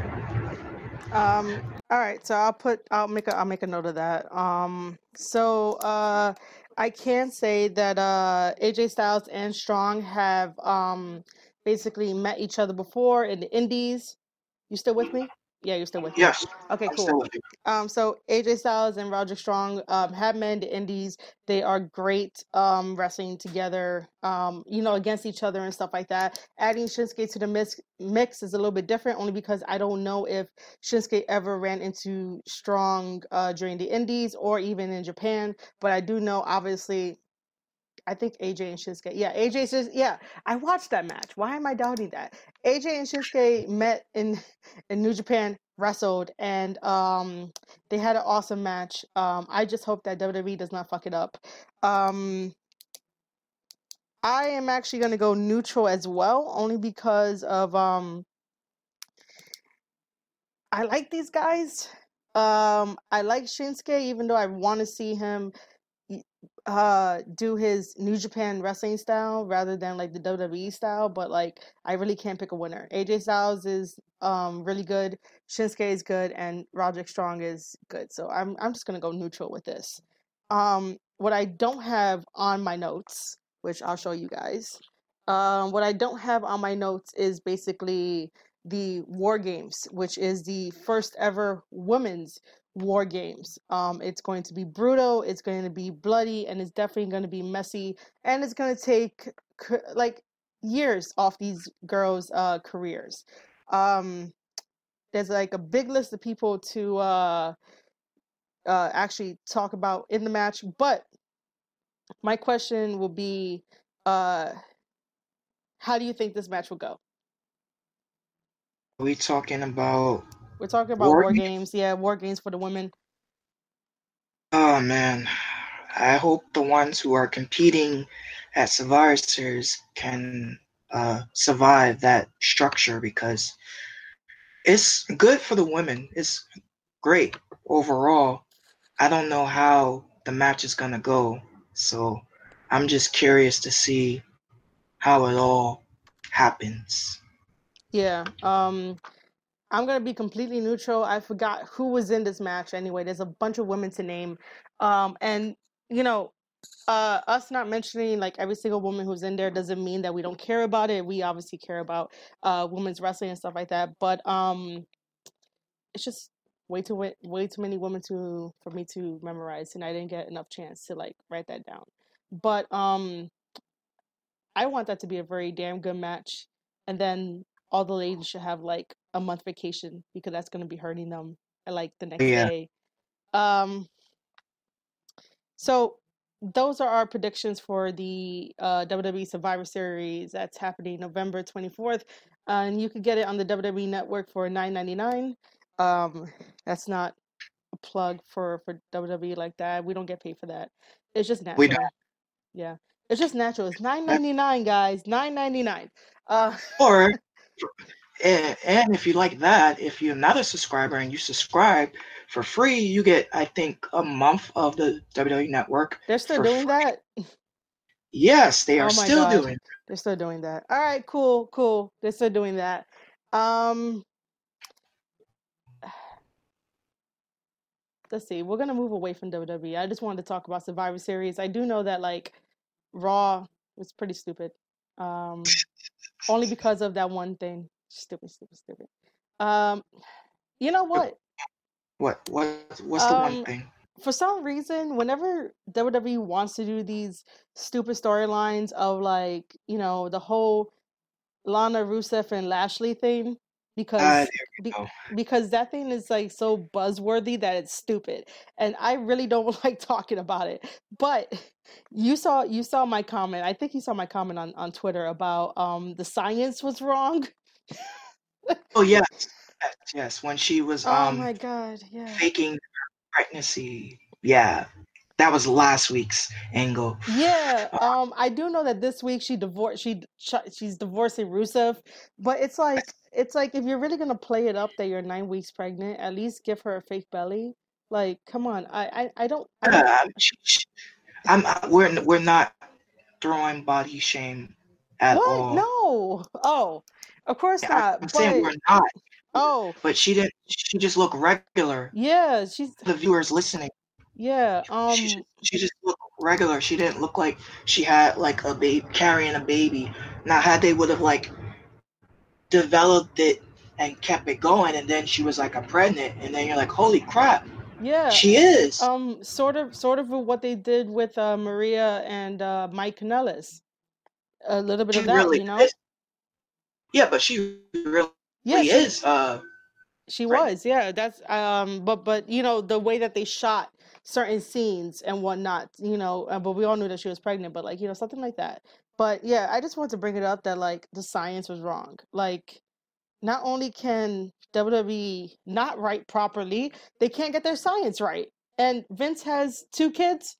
Um, all right, so I'll put I'll make a I'll make a note of that. Um, so uh I can say that uh AJ Styles and Strong have um basically met each other before in the Indies. You still with me? Yeah, you're still with me. Yes, Okay, I'm cool. still with you. Um, so AJ Styles and Roderick Strong um, have in the Indies. They are great um, wrestling together, um, you know, against each other and stuff like that. Adding Shinsuke to the mix, mix is a little bit different, only because I don't know if Shinsuke ever ran into Strong uh, during the Indies or even in Japan. But I do know, obviously, I think AJ and Shinsuke. Yeah, AJ says yeah. I watched that match. Why am I doubting that? AJ and Shinsuke met in <laughs> in New Japan, wrestled, and um they had an awesome match. Um, I just hope that WWE does not fuck it up. Um, I am actually gonna go neutral as well, only because of um I like these guys. Um, I like Shinsuke, even though I want to see him uh do his New Japan wrestling style rather than like the WWE style, but like I really can't pick a winner. AJ Styles is um really good, Shinsuke is good, and Roderick Strong is good. So I'm I'm just gonna go neutral with this. Um what I don't have on my notes, which I'll show you guys. Um what I don't have on my notes is basically the War Games, which is the first ever women's War Games. Um, it's going to be brutal, it's going to be bloody, and it's definitely going to be messy, and it's going to take like years off these girls' uh, careers. Um, there's like a big list of people to uh, uh, actually talk about in the match, but my question will be uh, how do you think this match will go? Are we talking about We're talking about war war games? Yeah, war games for the women. Oh man, I hope the ones who are competing at Survivor Series can uh, survive that structure because it's good for the women. It's great overall. I don't know how the match is gonna go, so I'm just curious to see how it all happens. Yeah. Um I'm gonna be completely neutral. I forgot who was in this match anyway. There's a bunch of women to name. Um and you know, uh us not mentioning like every single woman who's in there doesn't mean that we don't care about it. We obviously care about uh women's wrestling and stuff like that. But um it's just way too way, too many women to for me to memorize and I didn't get enough chance to like write that down. But um I want that to be a very damn good match. And then all the ladies should have like a month vacation because that's going to be hurting them uh, like the next Yeah. day. Um, so those are our predictions for the uh, WWE Survivor Series that's happening November 24th. and you can get it on the WWE Network for $9.99. Um, that's not a plug for, for WWE like that. We don't get paid for that. It's just natural. We natural. Yeah. It's just natural. It's <laughs> $9.99, guys. $9.99. Uh, Or <laughs> <laughs> and, and if you like that, if you're not a subscriber and you subscribe for free, you get I think a month of the WWE Network. they're still doing free. that? Yes, they are Oh still God. doing. They're still doing that. All right, cool, cool. They're still doing that. Um, <sighs> let's see. We're gonna move away from WWE. I just wanted to talk about Survivor Series. I do know that like Raw was pretty stupid. Um, only because of that one thing. Stupid, stupid, stupid. Um, you know what? What what what's the one Um, thing? for some reason, whenever WWE wants to do these stupid storylines of like, you know, the whole Lana Rusev and Lashley thing, Uh, because we be, because that thing is like so buzzworthy that it's stupid, and I really don't <laughs> like talking about it. But you saw you saw my comment. I think you saw my comment on on Twitter about um the science was wrong. Oh yes, yes, yes. When she was Oh um my god, yeah. faking her pregnancy. Yeah, that was last week's angle. Yeah, um, I do know that this week she divorced. She she's divorcing Rusev, but it's like it's like if you're really gonna play it up that you're nine weeks pregnant, at least give her a fake belly. Like, come on, I I, I don't I don't. I'm, she, she, I'm uh, we're we're not throwing body shame at What? all. No. Oh, of course Yeah, not. I'm saying we're not. oh, But she didn't. She just looked regular. yeah, she's The viewers listening, yeah. she Um, just, she just looked regular. She didn't look like she had like a baby carrying a baby. Now, had they would have like developed it and kept it going, and then she was like a pregnant, and then you're like, holy crap, yeah. she is. Um, sort of, sort of what they did with uh, Maria and uh, Mike Kanellis. A little bit she of that, really you know. is. Yeah, but she really Yeah, she is. Uh, She Right. was, yeah. That's um, but but you know the way that they shot certain scenes and whatnot, you know. uh, But we all knew that she was pregnant, but like you know something like that. But yeah, I just wanted to bring it up that like the science was wrong. Like not only can WWE not write properly, they can't get their science right. And Vince has two kids.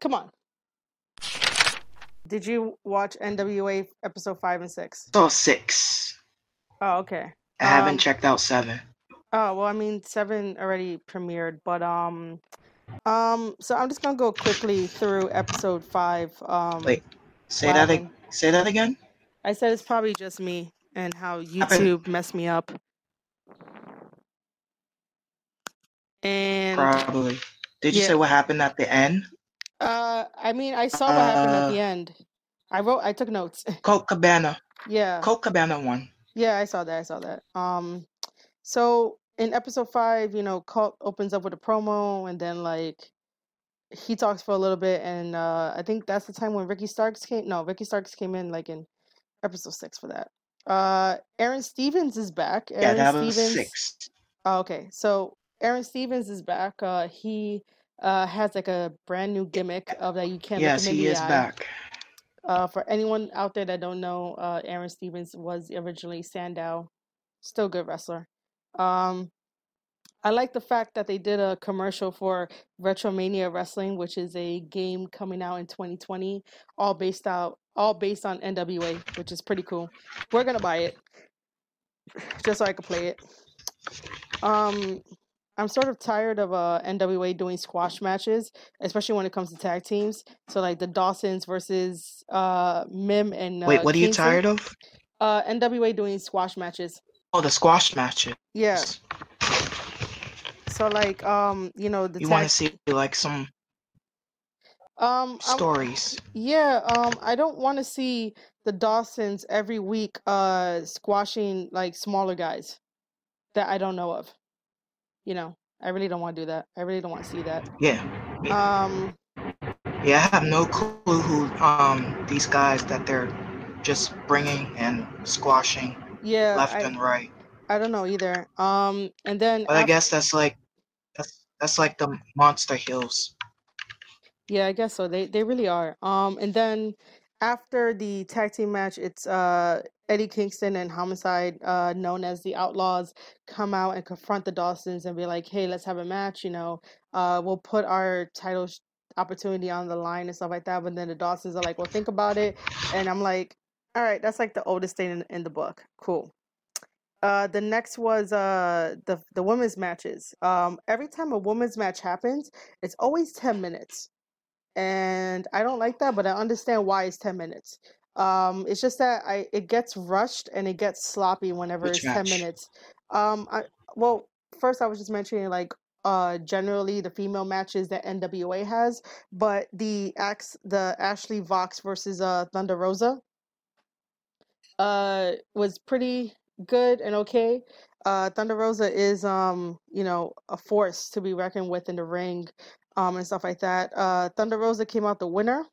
Come on. Did you watch NWA episode five and six? So six. Oh, okay. I haven't Um, checked out seven. Oh well, I mean seven already premiered, but um, um, so I'm just gonna go quickly through episode five. Um, Wait, say that. ag- Say that again. I said it's probably just me and how. YouTube messed me up. And Probably. Did you yeah. say what happened at the end? Uh, I mean, I saw what happened at Uh, the end. I wrote, I took notes. <laughs> Colt Cabana. yeah, Colt Cabana won. yeah, I saw that. I saw that. Um, so in episode five, you know, Colt opens up with a promo, and then like he talks for a little bit, and uh, I think that's the time when Ricky Starks came. No, Ricky Starks came in like in episode six for that. Uh, Aron Stevens is back. Yeah, that was Stevens. six. Oh, okay, so Aron Stevens is back. Uh, he uh has like a brand new gimmick of that you can't Yes, look him in he is eye. back. Uh, for anyone out there that don't know, uh, Aron Stevens was originally Sandow, still good wrestler. Um, I like the fact that they did a commercial for Retromania Wrestling, which is a game coming out in 2020, all based out, all based on NWA, which is pretty cool. We're gonna buy it just so I can play it. Um, I'm sort of tired of uh NWA doing squash matches, especially when it comes to tag teams. So like the Dawsons versus uh Mim and uh, Wait, what are you Kingston. tired of? Uh, NWA doing squash matches. Oh, the squash matches. Yeah. So like um you know the You want to see like some Um, I'm, stories? yeah. Um, I don't want to see the Dawsons every week uh squashing like smaller guys that I don't know of. You know, I really don't want to do that. I really don't want to see that. Yeah. Um, Yeah, I have no clue who um these guys that they're just bringing and squashing yeah, left I and right. I don't know either. Um, and then But I guess that's like that's that's like the monster hills. Yeah, I guess so. They they really are. Um, and then after the tag team match, it's uh Eddie Kingston and Homicide, uh, known as the Outlaws, come out and confront the Dawsons and be like, "Hey, let's have a match. You know, uh, we'll put our title sh- opportunity on the line and stuff like that." But then the Dawsons are like, "Well, think about it," and I'm like, "All right, that's like the oldest thing in, in the book. Cool." Uh, the next was uh the the women's matches. Um, every time a women's match happens, it's always ten minutes and I don't like that, but I understand why it's 10 minutes. Um, it's just that I it gets rushed and it gets sloppy whenever Which it's 10 minutes. Um, I well, first I was just mentioning like uh generally the female matches that NWA has, but the ax the Ashley Vox versus uh Thunder Rosa uh was pretty good and okay. Uh Thunder Rosa is um, you know, a force to be reckoned with in the ring um and stuff like that. Uh Thunder Rosa came out the winner.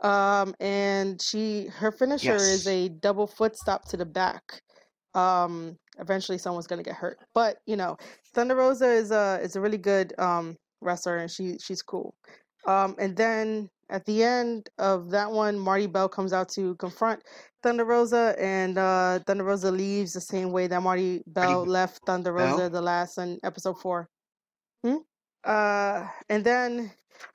Um and she her finisher is a double foot stop to the back. Um eventually someone's to get hurt. But, you know, Thunder Rosa is a is a really good um wrestler and she she's cool. Um and then at the end of that one Marti Belle comes out to confront Thunder Rosa and uh Thunder Rosa leaves the same way that Marti Belle left Thunder Bell? Rosa the last in episode 4. Hmm? Uh, and then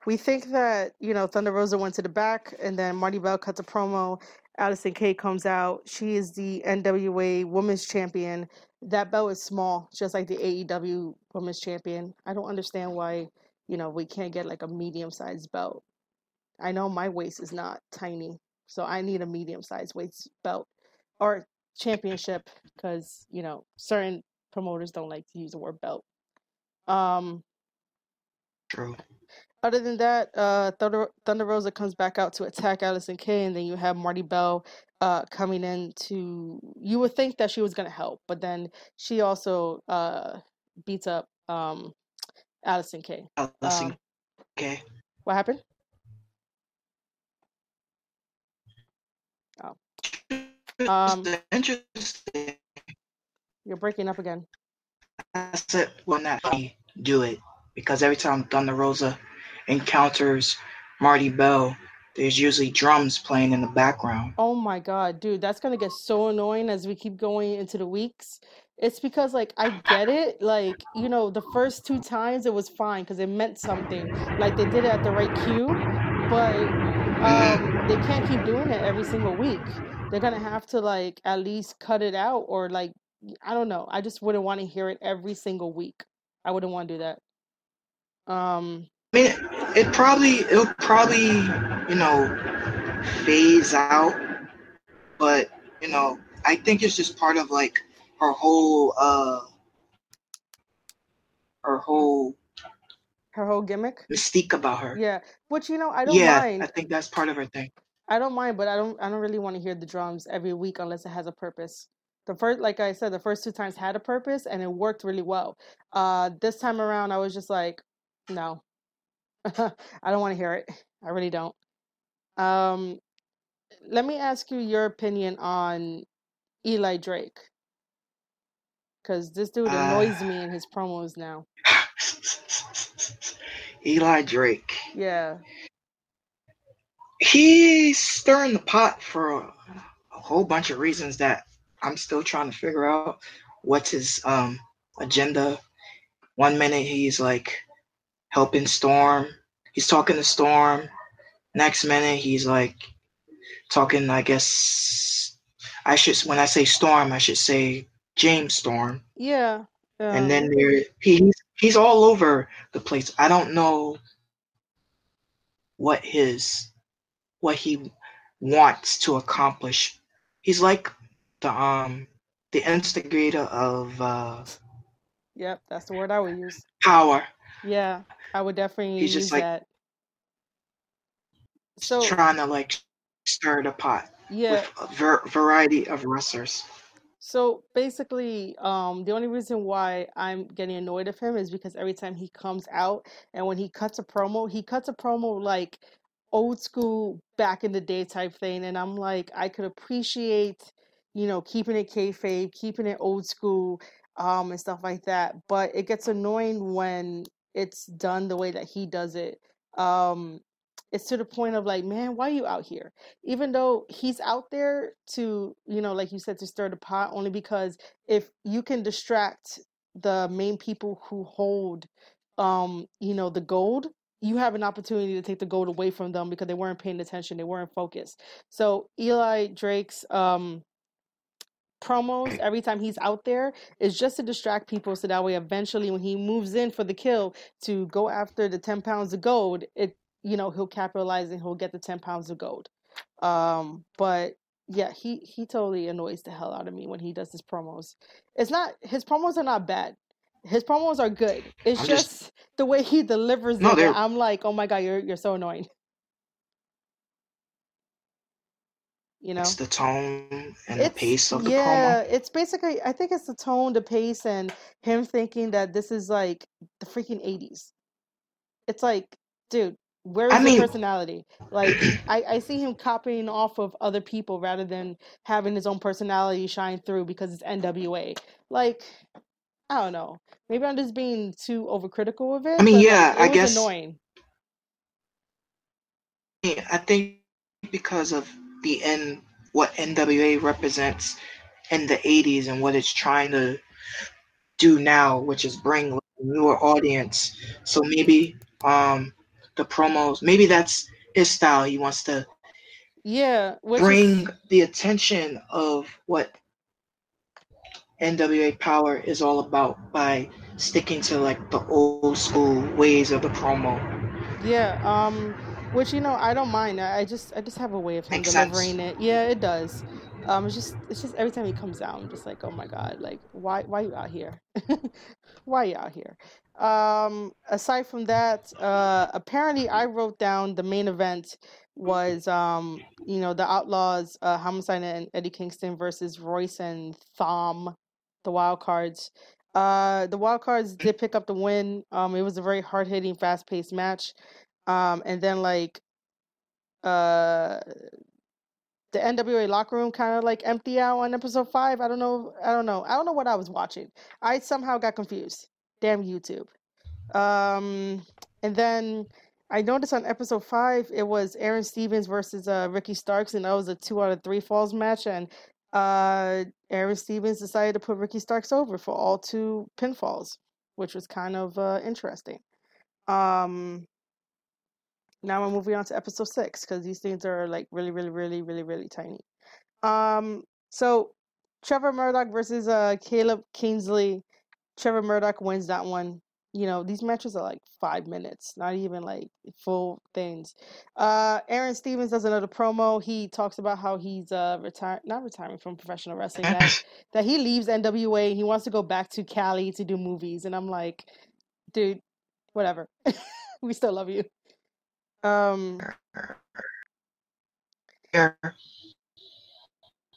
we think that you know Thunder Rosa went to the back, and then Marti Belle cuts a promo. Allysin Kay comes out. She is the NWA Women's Champion. That belt is small, just like the AEW Women's Champion. I don't understand why you know we can't get like a medium-sized belt. I know my waist is not tiny, so I need a medium-sized waist belt or championship because you know certain promoters don't like to use the word belt. Um, True. Other than that, uh, Thunder, Thunder Rosa comes back out to attack Allysin Kay, and then you have Marti Belle uh, coming in to. You would think that she was going to help, but then she also uh, beats up um, Allysin Kay. Listen, Um, what happened? Um, Interesting. You're breaking up again. That's it. well, not. Do it. because every time Thunder Rosa encounters Marti Belle, there's usually drums playing in the background. Oh my god, dude, that's gonna get so annoying as we keep going into the weeks. It's because like I get it, like you know, the first two times it was fine because it meant something, like they did it at the right cue, but um, they can't keep doing it every single week. They're gonna have to like at least cut it out or like I don't know. I just wouldn't want to hear it every single week. I wouldn't want to do that. Um, I mean, it probably it'll probably you know phase out, but you know I think it's just part of like her whole uh her whole her whole gimmick. mystique about her. Yeah, which you know I don't Yeah, mind. I think that's part of her thing. I don't mind, but I don't I don't really want to hear the drums every week unless it has a purpose. The first like I said, the first two times had a purpose and it worked really well. Uh this time around I was just like, no. <laughs> I don't want to hear it. I really don't. Um let me ask you your opinion on Eli Drake. Cause this dude annoys me in his promos now. <laughs> Eli Drake. Yeah. He's stirring the pot for a, a whole bunch of reasons that I'm still trying to figure out what's his um agenda. One minute he's like helping Storm. He's talking to Storm. Next minute he's like talking, I guess I should when I say Storm, I should say James Storm. Yeah. and then there he's he's all over the place. I don't know what his what he wants to accomplish. He's like the um the instigator of uh Yep, that's the word I would use. power. Yeah, I would definitely He's use just like- that. So trying to like stir the pot yeah, with a ver- variety of wrestlers. so basically, um, the only reason why I'm getting annoyed of him is because every time he comes out and when he cuts a promo, he cuts a promo like old school back in the day type thing, and I'm like, I could appreciate, you know, keeping it kayfabe, keeping it old school, um, and stuff like that. But it gets annoying when it's done the way that he does it. Um, it's to the point of like, man, why are you out here? Even though he's out there to, you know, like you said, to stir the pot, only because if you can distract the main people who hold, um, you know, the gold, you have an opportunity to take the gold away from them because they weren't paying attention, they weren't focused. So Eli Drake's um promos every time he's out there is just to distract people so that way eventually when he moves in for the kill to go after the 10 pounds of gold it you know he'll capitalize and he'll get the 10 pounds of gold. Um but yeah he he totally annoys the hell out of me when he does his promos. It's not his promos are not bad. His promos are good. It's just, just- the way he delivers No, it i'm like oh my god you're you're so annoying you know It's the tone and the pace of the yeah, promo. it's basically I think it's the tone, the pace, and him thinking that this is like the freaking 80s. It's like, dude, where is I mean- personality? Like I, I see him copying off of other people rather than having his own personality shine through because it's NWA. Like, I don't know. Maybe I'm just being too overcritical of it. I mean, yeah, like, I guess- annoying. I think because of the N what NWA represents in the 80s and what it's trying to do now, which is bring a newer audience. So maybe um the promos, maybe that's his style. He wants to Yeah, which is- bring the attention of what NWA Power is all about by sticking to like the old school ways of the promo. Yeah, um, which you know I don't mind. I, I just I just have a way of him Makes sense. delivering it. Yeah, it does. Um, it's just it's just every time he comes out, I'm just like, oh my god, like why why you out here? <laughs> why you out here? Um, aside from that, uh, apparently I wrote down the main event was um you know the Outlaws, uh, Homicide and Eddie Kingston versus Royce and Thom, the Wild Cards. Uh, the Wild Cards did pick up the win. Um, it was a very hard hitting, fast paced match. Um, and then like uh the NWA locker room kind of like empty out on episode five. I don't know. I don't know. I don't know what I was watching. I somehow got confused. Damn YouTube. Um, and then I noticed on episode five it was Aron Stevens versus uh, Ricky Starks, and that was a two out of three falls match, and uh, Aron Stevens decided to put Ricky Starks over for all two pinfalls, which was kind of uh, interesting. Um, now we're moving on to episode six because these things are like really, really, really, really, really tiny. Um, so Trevor Murdoch versus uh Caleb Kingsley. Trevor Murdoch wins that one. You know, these matches are like five minutes, not even like full things. Uh Aron Stevens does another promo. He talks about how he's uh retired not retiring from professional wrestling, that, <laughs> that he leaves NWA, he wants to go back to Cali to do movies. And I'm like, dude, whatever. <laughs> we still love you. Um Here,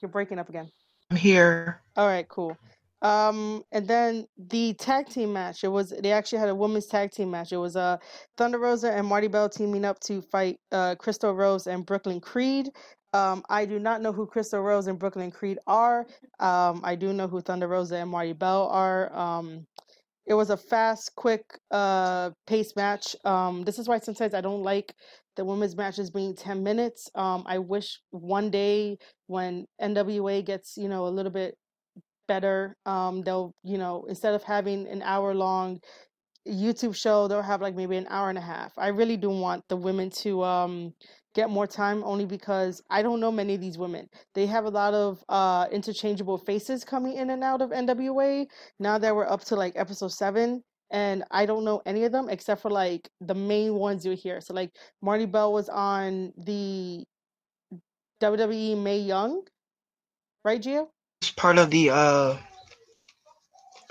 you're breaking up again. I'm here. All right, cool. Um, and then the tag team match. It was they actually had a women's tag team match. It was uh Thunder Rosa and Marti Belle teaming up to fight uh Crystal Rose and Brooklyn Creed. Um, I do not know who Crystal Rose and Brooklyn Creed are. Um, I do know who Thunder Rosa and Marti Belle are. Um, it was a fast, quick, uh, pace match. Um, this is why sometimes I don't like the women's matches being 10 minutes. Um, I wish one day when NWA gets, you know, a little bit better, um, they'll, you know, instead of having an hour long YouTube show, they'll have like maybe an hour and a half. I really do want the women to um get more time only because I don't know many of these women. They have a lot of uh interchangeable faces coming in and out of NWA. Now that we're up to like episode 7 and I don't know any of them except for like the main ones you hear. So like Marti Belle was on the WWE Mae Young, right, Gio? It's part of the uh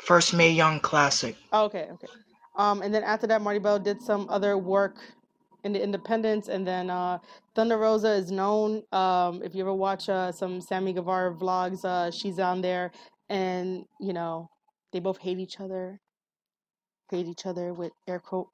first Mae Young Classic. Oh, okay, okay. Um, and then after that, Marti Belle did some other work in the Independence, and then uh, Thunder Rosa is known. Um, if you ever watch uh, some Sammy Guevara vlogs, uh, she's on there, and you know they both hate each other, hate each other with air quote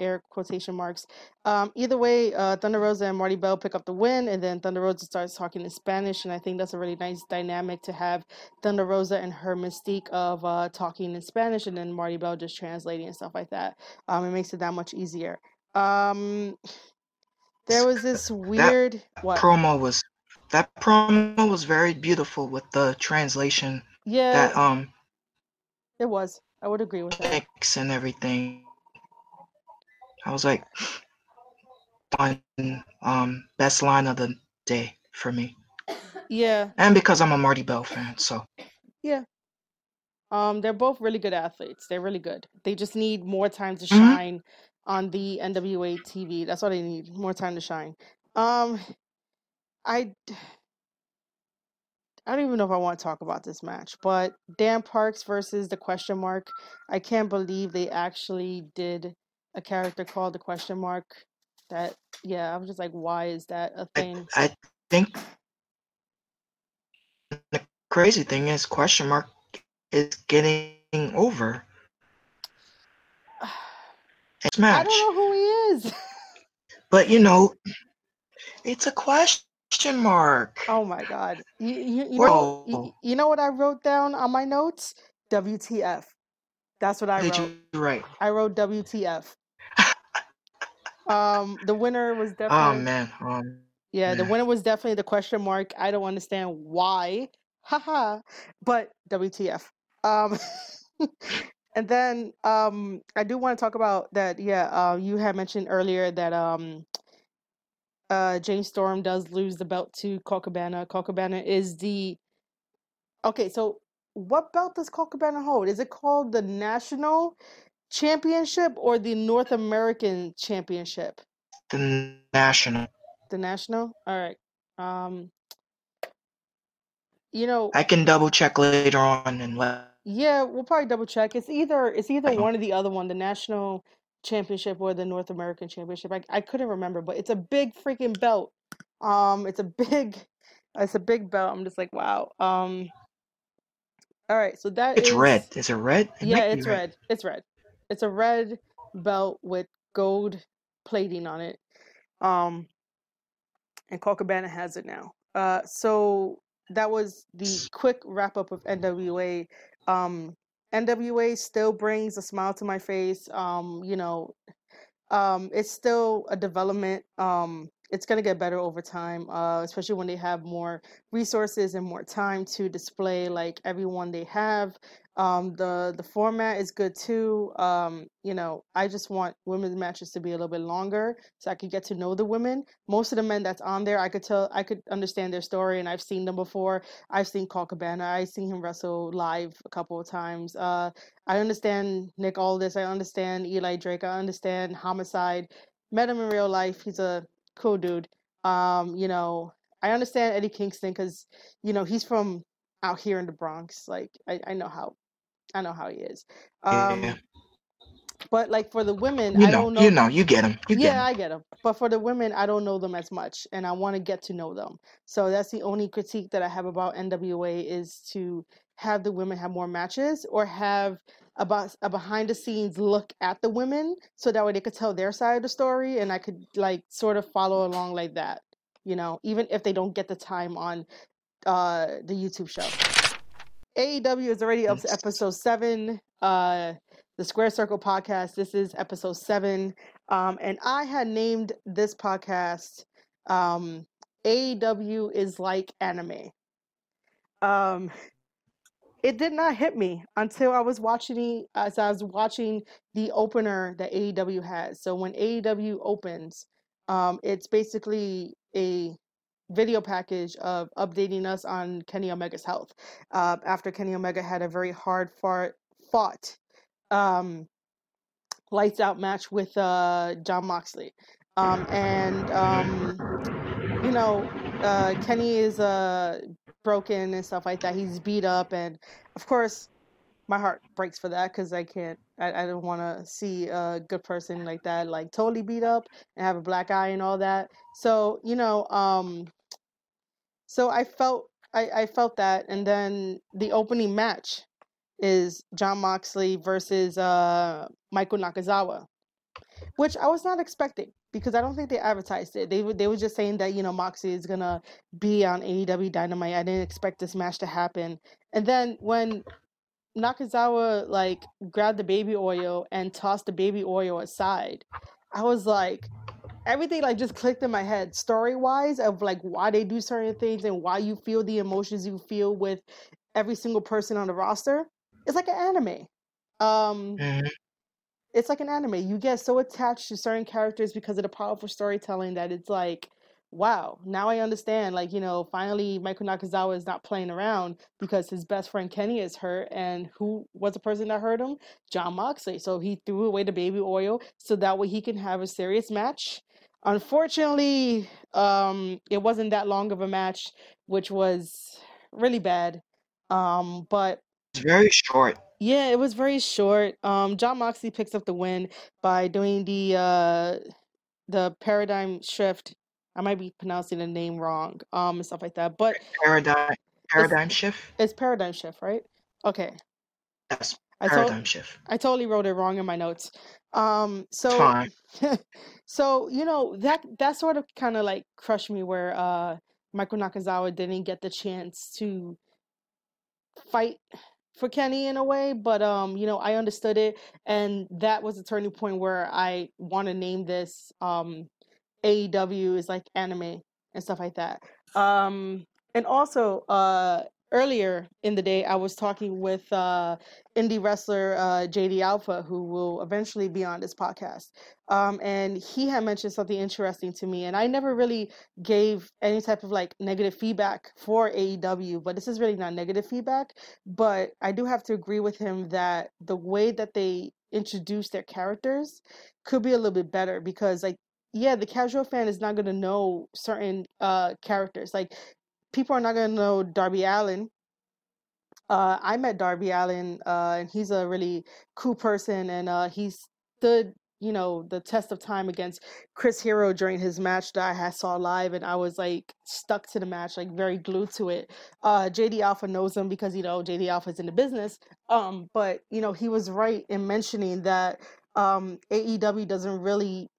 air quotation marks. Um, either way, uh, Thunder Rosa and Marti Belle pick up the win, and then Thunder Rosa starts talking in Spanish, and I think that's a really nice dynamic to have Thunder Rosa and her mystique of uh, talking in Spanish, and then Marti Belle just translating and stuff like that. Um, it makes it that much easier. Um, there was this weird that what? promo was that promo was very beautiful with the translation Yeah, that um it was. I would agree with that. and everything. I was like one um best line of the day for me. Yeah, And because I'm a Marti Belle fan, so yeah. Um, they're both really good athletes. They're really good. They just need more time to Mhm. shine on the NWA TV. That's all they need. More time to shine. Um, I I don't even know if I want to talk about this match, but Dan Parks versus the question mark. I can't believe they actually did a character called the question mark. That yeah, I'm just like, why is that a thing? I think the crazy thing is question mark is getting over this I don't know who he is. <laughs> But you know, it's a question mark. Oh my God. You, you, you know you, you know what I wrote down on my notes? WTF. That's what I Did wrote. you right? I wrote WTF. Um, the winner was definitely. <laughs> Oh definitely man. Um yeah, the winner was definitely the question mark. I don't understand why. Haha. But WTF. Um <laughs> and then um I do want to talk about that, yeah, uh you had mentioned earlier that um uh James Storm does lose the belt to Colt Cabana. Is the Okay, so what belt does Colt hold? Is it called the National Championship or the North American Championship? The national. The National? All right. Um, you know, I can double check later on and let yeah, we'll probably double check. It's either it's either one or the other one, the National Championship or the North American Championship. I I couldn't remember, but it's a big freaking belt. Um, it's a <laughs> big, it's a big belt. I'm just like, wow. Um, all right, so that It's is. red. Is it red? It Yeah, might be it's red. It's red. It's a red belt with gold plating on it. Um, and Colt has it now. Uh, so that was the quick wrap up of NWA. Um, NWA still brings a smile to my face. Um, you know, um, it's still a development. Um, it's going to get better over time, uh, especially when they have more resources and more time to display like everyone they have. Um, the the format is good too. Um, you know, I just want women's matches to be a little bit longer so I could get to know the women. Most of the men that's on there, I could tell, I could understand their story, and I've seen them before. I've seen Colt Cabana. I've seen him wrestle live a couple of times. Uh, I understand Nick Aldis. I understand Eli Drake. I understand Homicide. Met him in real life. He's a cool dude. Um, you know, I understand Eddie Kingston because you know he's from out here in the Bronx. Like I, I know how I know how he is. Um, yeah. But like for the women, you know, I don't know. You know, you get them. You yeah, get I get them. But for the women, I don't know them as much, and I want to get to know them. So that's the only critique that I have about NWA is to have the women have more matches or have about a behind the scenes look at the women so that way they could tell their side of the story and I could like sort of follow along like that. You know, even if they don't get the time on uh the YouTube show. AEW is already up to episode seven. Uh, the Squared Circle podcast. This is episode seven. Um, and I had named this podcast um, AEW is like anime. Um, it did not hit me until I was watching as I was watching the opener that AEW has. So when AEW opens, um, it's basically a video package of updating us on Kenny Omega's health uh, after Kenny Omega had a very hard fought, um, lights out match with uh, Jon Moxley. Um, and, um, you know, uh, Kenny is uh, broken and stuff like that. He's beat up. And of course, my heart breaks for that because I can't, I, I don't want to see a good person like that, like totally beat up and have a black eye and all that. So, you know, um, so I felt, I, I felt that. And then the opening match is Jon Moxley versus uh, Michael Nakazawa, which I was not expecting because I don't think they advertised it. They were they were just saying that you know Moxley is gonna be on AEW Dynamite. I didn't expect this match to happen, and then when Nakazawa like grabbed the baby oil and tossed the baby oil aside, I was like, everything like just clicked in my head story wise of like why they do certain things and why you feel the emotions you feel with every single person on the roster. It's like an anime. Um, mm-hmm it's like an anime. You get so attached to certain characters because of the powerful storytelling that it's like, wow, now I understand. Like, you know, finally Michael Nakazawa is not playing around because his best friend Kenny is hurt. And who was the person that hurt him? Jon Moxley. So he threw away the baby oil so that way he can have a serious match. Unfortunately, um, it wasn't that long of a match, which was really bad. Um, but it's very short. Yeah, it was very short. Um, Jon Moxley picks up the win by doing the uh, the paradigm shift. I might be pronouncing the name wrong, um, and stuff like that. But paradigm paradigm it's, shift. It's paradigm shift, right? Okay. Yes, paradigm I to- shift. I totally wrote it wrong in my notes. Um, so <laughs> so you know that that sort of kind of like crushed me where uh Michael Nakazawa didn't get the chance to fight for Kenny in a way, but um, you know, I understood it, and that was a turning point where I want to name this um, AEW is like anime and stuff like that. Um, and also, uh, earlier in the day, I was talking with uh, indie wrestler uh, JD Alpha, who will eventually be on this podcast. Um, and he had mentioned something interesting to me, and I never really gave any type of like negative feedback for AEW, but this is really not negative feedback. But I do have to agree with him that the way that they introduce their characters could be a little bit better because like yeah the casual fan is not going to know certain uh characters like people are not going to know Darby Allin. Uh, I met Darby Allin, uh, and he's a really cool person, and uh, he stood, you know, the test of time against Chris Hero during his match that I saw live, and I was like stuck to the match, like very glued to it. Uh, JD Alpha knows him because you know JD Alpha is in the business, um, but you know he was right in mentioning that um, AEW doesn't really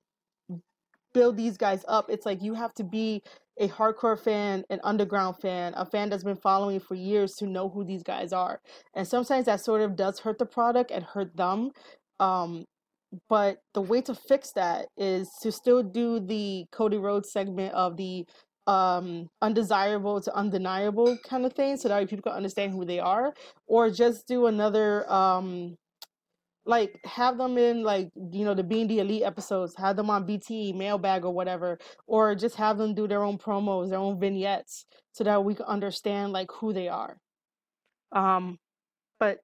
build these guys up. It's like you have to be a hardcore fan, an underground fan, a fan that's been following for years to know who these guys are. And sometimes that sort of does hurt the product and hurt them. Um, but the way to fix that is to still do the Cody Rhodes segment of the um undesirable to undeniable kind of thing so that people can understand who they are or just do another um like have them in like you know the being the elite episodes have them on bt mailbag or whatever or just have them do their own promos their own vignettes so that we can understand like who they are. Um but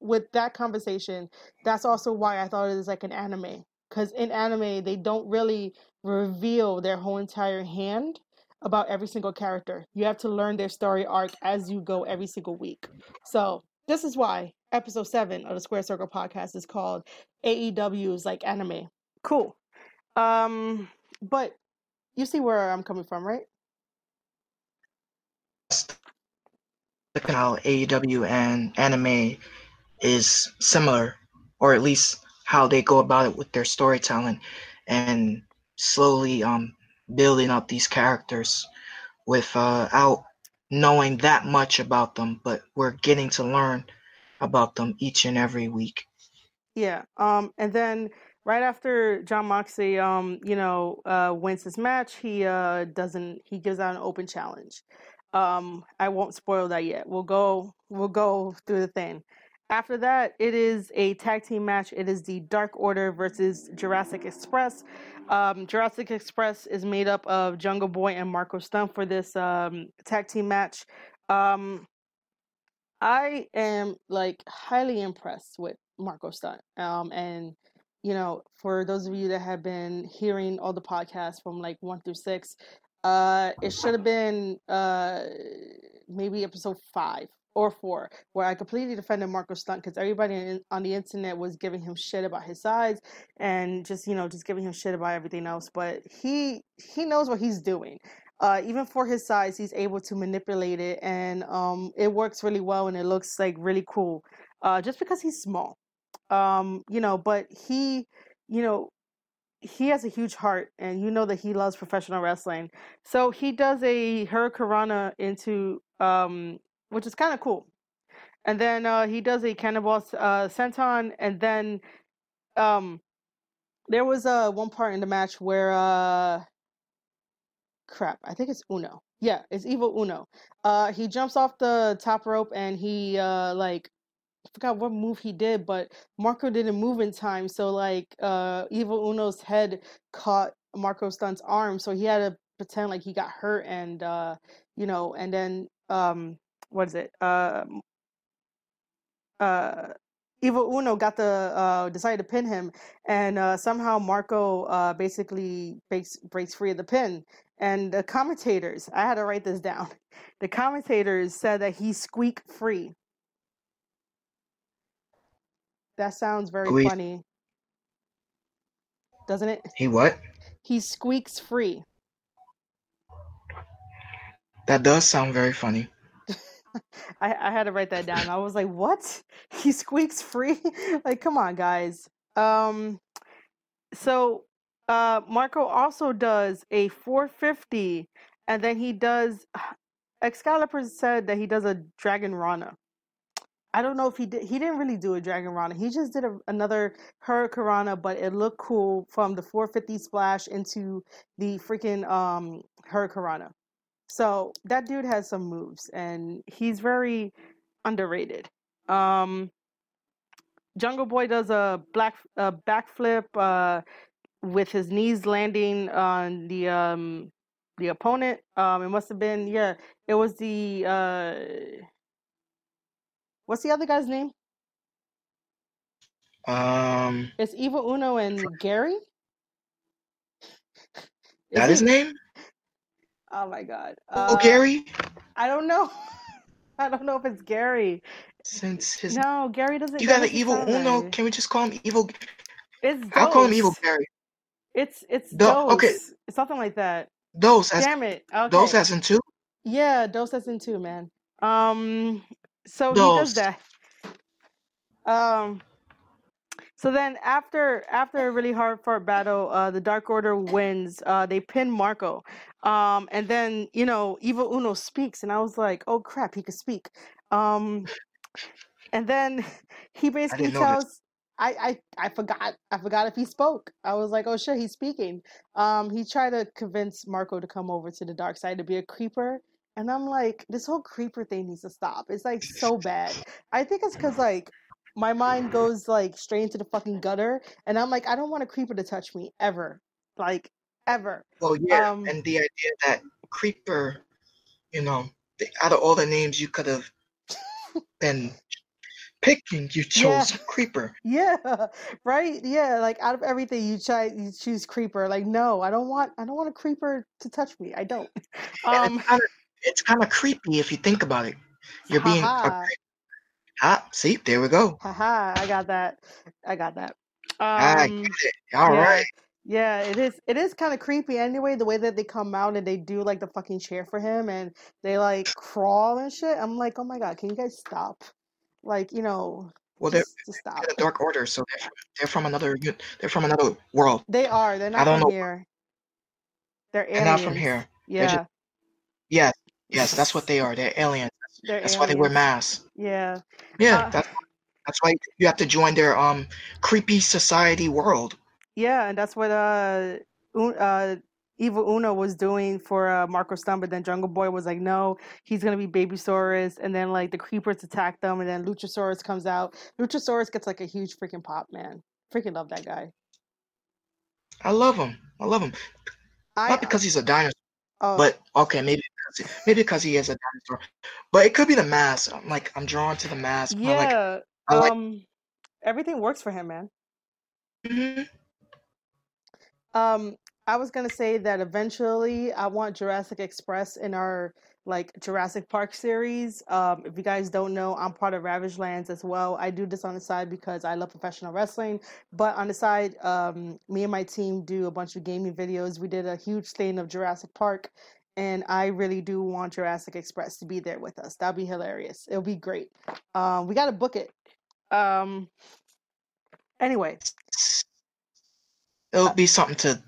with that conversation that's also why i thought it was like an anime because in anime they don't really reveal their whole entire hand about every single character. You have to learn their story arc as you go every single week. So this is why episode seven of the Squared Circle podcast is called AEW's like anime. Cool. Um, but you see where I'm coming from, right? Look at how AEW and anime is similar, or at least how they go about it with their storytelling and slowly um building up these characters without uh, knowing that much about them, but we're getting to learn about them each and every week. Yeah. Um, and then right after Jon Moxley, um, you know, uh, wins his match, he uh doesn't he gives out an open challenge. Um, I won't spoil that yet. We'll go we'll go through the thing. After that, it is a tag team match. It is the Dark Order versus Jurassic Express. Um, Jurassic Express is made up of Jungle Boy and Marko Stunt for this um, tag team match. Um, I am like highly impressed with Marko Stunt. Um, and you know, for those of you that have been hearing all the podcasts from like one through six, uh, it should have been uh maybe episode five or four, where I completely defended Marko Stunt because everybody on the internet was giving him shit about his size and just you know just giving him shit about everything else. But he he knows what he's doing uh, even for his size, he's able to manipulate it, and um, it works really well, and it looks like really cool. Uh, just because he's small, um, you know, but he, you know, he has a huge heart, and you know that he loves professional wrestling. So he does a hurricanrana into, um, which is kind of cool, and then uh, he does a cannonball uh, senton, and then um, there was uh, one part in the match where uh, crap. I think it's Uno. Yeah, it's Evil Uno. Uh, he jumps off the top rope and he uh like I forgot what move he did, but Marko didn't move in time, so like uh Evil Uno's head caught Marko Stunt's arm, so he had to pretend like he got hurt and uh you know, and then um what is it? Uh uh Evil Uno got the uh, decided to pin him, and uh, somehow Marko uh, basically breaks breaks free of the pin. And the commentators, I had to write this down. <laughs> The commentators said that he squeak free. That sounds very Squeak. funny, doesn't it? He what? He squeaks free. That does sound very funny. <laughs> I, I had to write that down. I was like, what? <laughs> He squeaks free? <laughs> like, come on, guys. Um, so uh, Marko also does a 450, and then he does. <sighs> Excalibur said that he does a Dragon Rana. I don't know if he did. He didn't really do a Dragon Rana. He just did a, another Hurricanrana, but it looked cool from the 450 splash into the freaking um Hurricanrana. So that dude has some moves, and he's very underrated. Um, Jungle Boy does a black a backflip uh, with his knees landing on the um the opponent. Um, it must have been yeah. It was the uh, what's the other guy's name? Um, It's Evil Uno and Gary. Is that his name? Oh my god. Oh, Uh, Gary. I don't know. <laughs> I don't know if it's Gary. Since his No, Gary doesn't. you got an evil Uno, can we just call him evil? It's I'll call him evil Gary. It's it's Do- okay. Dose. Something like that. Those as Damn it. Okay. as in two. Yeah, Dose that's in too, man. Um so he does that. Um So then after after a really hard fought battle, uh, the Dark Order wins. Uh, they pin Marko. Um, and then, you know, Evil Uno speaks, and I was like, oh crap, he could speak. Um, and then <laughs> he basically this. tells I, I I forgot I forgot if he spoke. I was like, oh shit, he's speaking. Um, he tried to convince Marko to come over to the dark side to be a creeper, and I'm like, this whole creeper thing needs to stop. It's like so bad. I think it's because like my mind goes like straight into the fucking gutter, and I'm like, I don't want a creeper to touch me ever, like ever. Well, yeah, Um, and the idea that creeper, you know, the, out of all the names you could have <laughs> been picking, you Yeah. chose creeper. Yeah, <laughs> right. Yeah, like out of everything you try, you choose creeper. Like, no, I don't want, I don't want a creeper to touch me. I don't. Um, it's kind of it's kind of creepy if you think about it. You're being a. Ah, see, there we go. haha. I got that. I got that. I Um, get it. All yeah, right. yeah. It is. It is kind of creepy anyway. The way that they come out and they do like the fucking chair for him and they like <laughs> crawl and shit. I'm like, oh my god, can you guys stop? Like, you know, Well, they're, just, just stop. they're the Dark Order, so they're from, they're from another they're from another world. They are. They're I not don't from know. here. They're They're not from here. They're just Yeah, yes, yes. That's what <laughs> they are. They're aliens. They're That's why they wear masks. Yeah. Yeah, Uh, that's that's why you have to join their um creepy society world. yeah, and that's what uh, uh, Evil Uno was doing for uh, Marko Stunt, but then Jungle Boy was like, no, he's gonna be Babysaurus, and then like the creepers attack them, and then Luchasaurus comes out. Luchasaurus gets like a huge freaking pop, man. Freaking love that guy. I love him. I love him. I Not because he's a dinosaur, oh but okay, maybe because maybe because he is a dinosaur. But it could be the mask. I'm like I'm drawn to the mask. I like yeah, like. um, everything works for him, man. Mhm. Um, I was gonna say that eventually I want Jurassic Express in our like Jurassic Park series. Um, if you guys don't know, I'm part of Ravage Lands as well. I do this on the side because I love professional wrestling, but on the side, um, me and my team do a bunch of gaming videos. We did a huge thing of Jurassic Park, and I really do want Jurassic Express to be there with us. That'd be hilarious. It'll be great. Um, we gotta book it. Um, anyway, It'll uh, be something to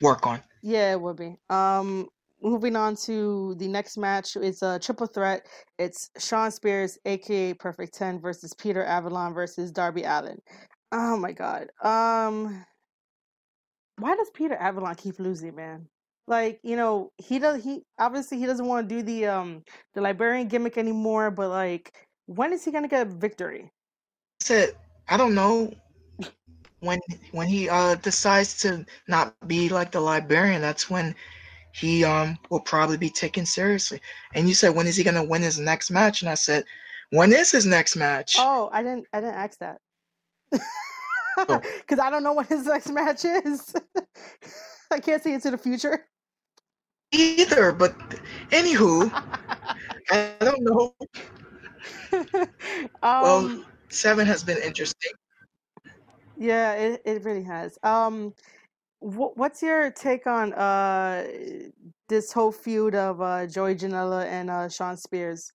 work on. Yeah, it would be. Um, moving on to the next match is a triple threat. It's Shawn Spears, aka Perfect Ten, versus Peter Avalon versus Darby Allin. Oh my god. Um, why does Peter Avalon keep losing, man? Like, you know, he does. He obviously he doesn't want to do the um the librarian gimmick anymore. But like, when is he gonna get a victory? I said I don't know when when he uh decides to not be like the librarian. That's when he um will probably be taken seriously. And you said when is he gonna win his next match? And I said, when is his next match? Oh, I didn't. I didn't ask that. Oh, <laughs> Because I don't know what his next match is. <laughs> I can't see into the future. Either, but anywho, <laughs> I don't know. Well, um, seven has been interesting. yeah, it, it really has. Um, wh- what's your take on uh this whole feud of uh Joey Janela and uh Shawn Spears?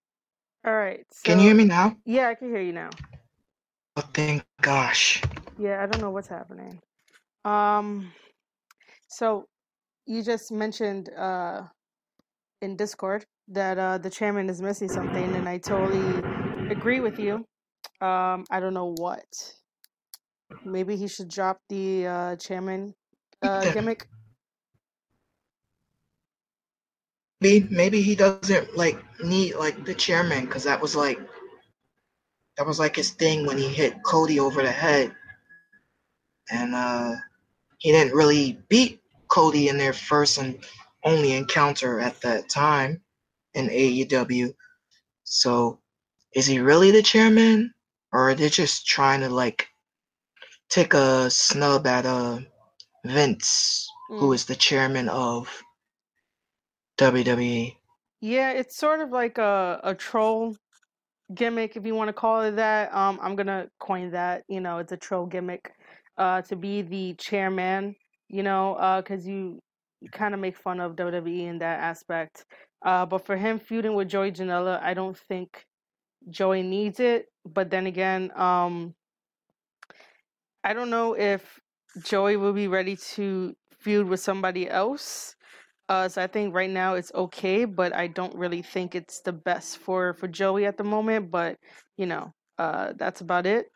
All right, Can you hear me now? yeah, I can hear you now. Oh, thank gosh. Yeah, I don't know what's happening. Um, so you just mentioned uh in Discord that uh the chairman is missing something, and I totally agree with you. Um, I don't know what. Maybe he should drop the uh chairman uh gimmick. Maybe maybe he doesn't like need like the chairman because that was like that was like his thing when he hit Cody over the head, and uh he didn't really beat Cody in their first and only encounter at that time in AEW. So is he really the chairman, or are they just trying to like take a snub at uh Vince, who Mm. is the chairman of? WWE? Yeah, it's sort of like a a troll gimmick, if you want to call it that. Um, I'm gonna coin that. You know, it's a troll gimmick. Uh, to be the chairman. You know, uh, because you kind of make fun of WWE in that aspect. Uh, but for him feuding with Joey Janela, I don't think Joey needs it. But then again, um, I don't know if Joey will be ready to feud with somebody else. Uh, so I think right now it's okay, but I don't really think it's the best for for Joey at the moment. But you know, uh, that's about it.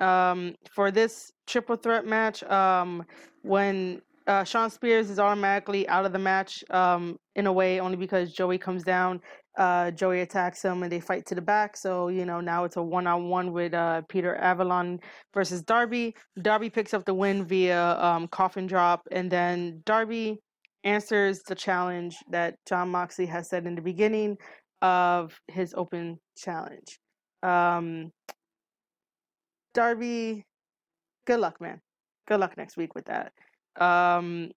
Um, for this triple threat match, um, when uh, Shawn Spears is automatically out of the match um, in a way, only because Joey comes down. Uh, Joey attacks him and they fight to the back. So, you know, now it's a one on one with uh, Peter Avalon versus Darby. Darby picks up the win via um, coffin drop, and then Darby answers the challenge that Jon Moxley has said in the beginning of his open challenge. Um, Darby, good luck, man. Good luck next week with that. Um,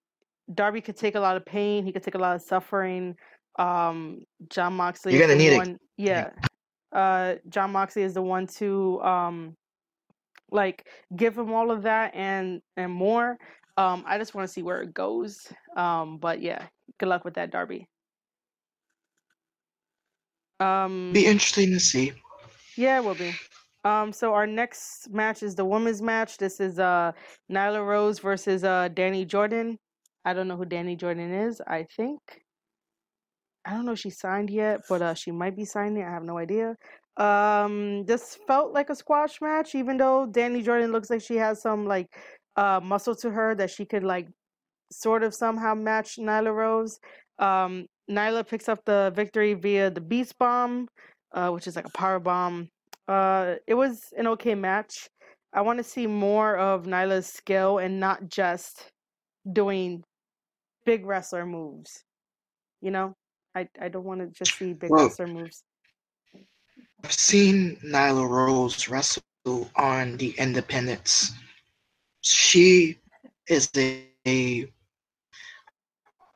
Darby could take a lot of pain. He could take a lot of suffering. Um, Jon Moxley. You're gonna need one, it. Yeah. Uh, Jon Moxley is the one to um, like give him all of that and and more. Um, I just want to see where it goes. Um, but yeah, good luck with that, Darby. Um, be interesting to see. Yeah, it will be. Um, so our next match is the women's match. This is uh Nyla Rose versus uh Danny Jordan. I don't know who Danny Jordan is. I think I don't know if she signed yet, but uh she might be signing. I have no idea. Um, this felt like a squash match, even though Danny Jordan looks like she has some like uh muscle to her that she could like sort of somehow match Nyla Rose. Um, Nyla picks up the victory via the Beast Bomb, uh, which is like a power bomb. Uh, it was an okay match. I want to see more of Nyla's skill and not just doing big wrestler moves. You know, I I don't want to just see big well, wrestler moves. I've seen Nyla Rose wrestle on the Independents. She is a, a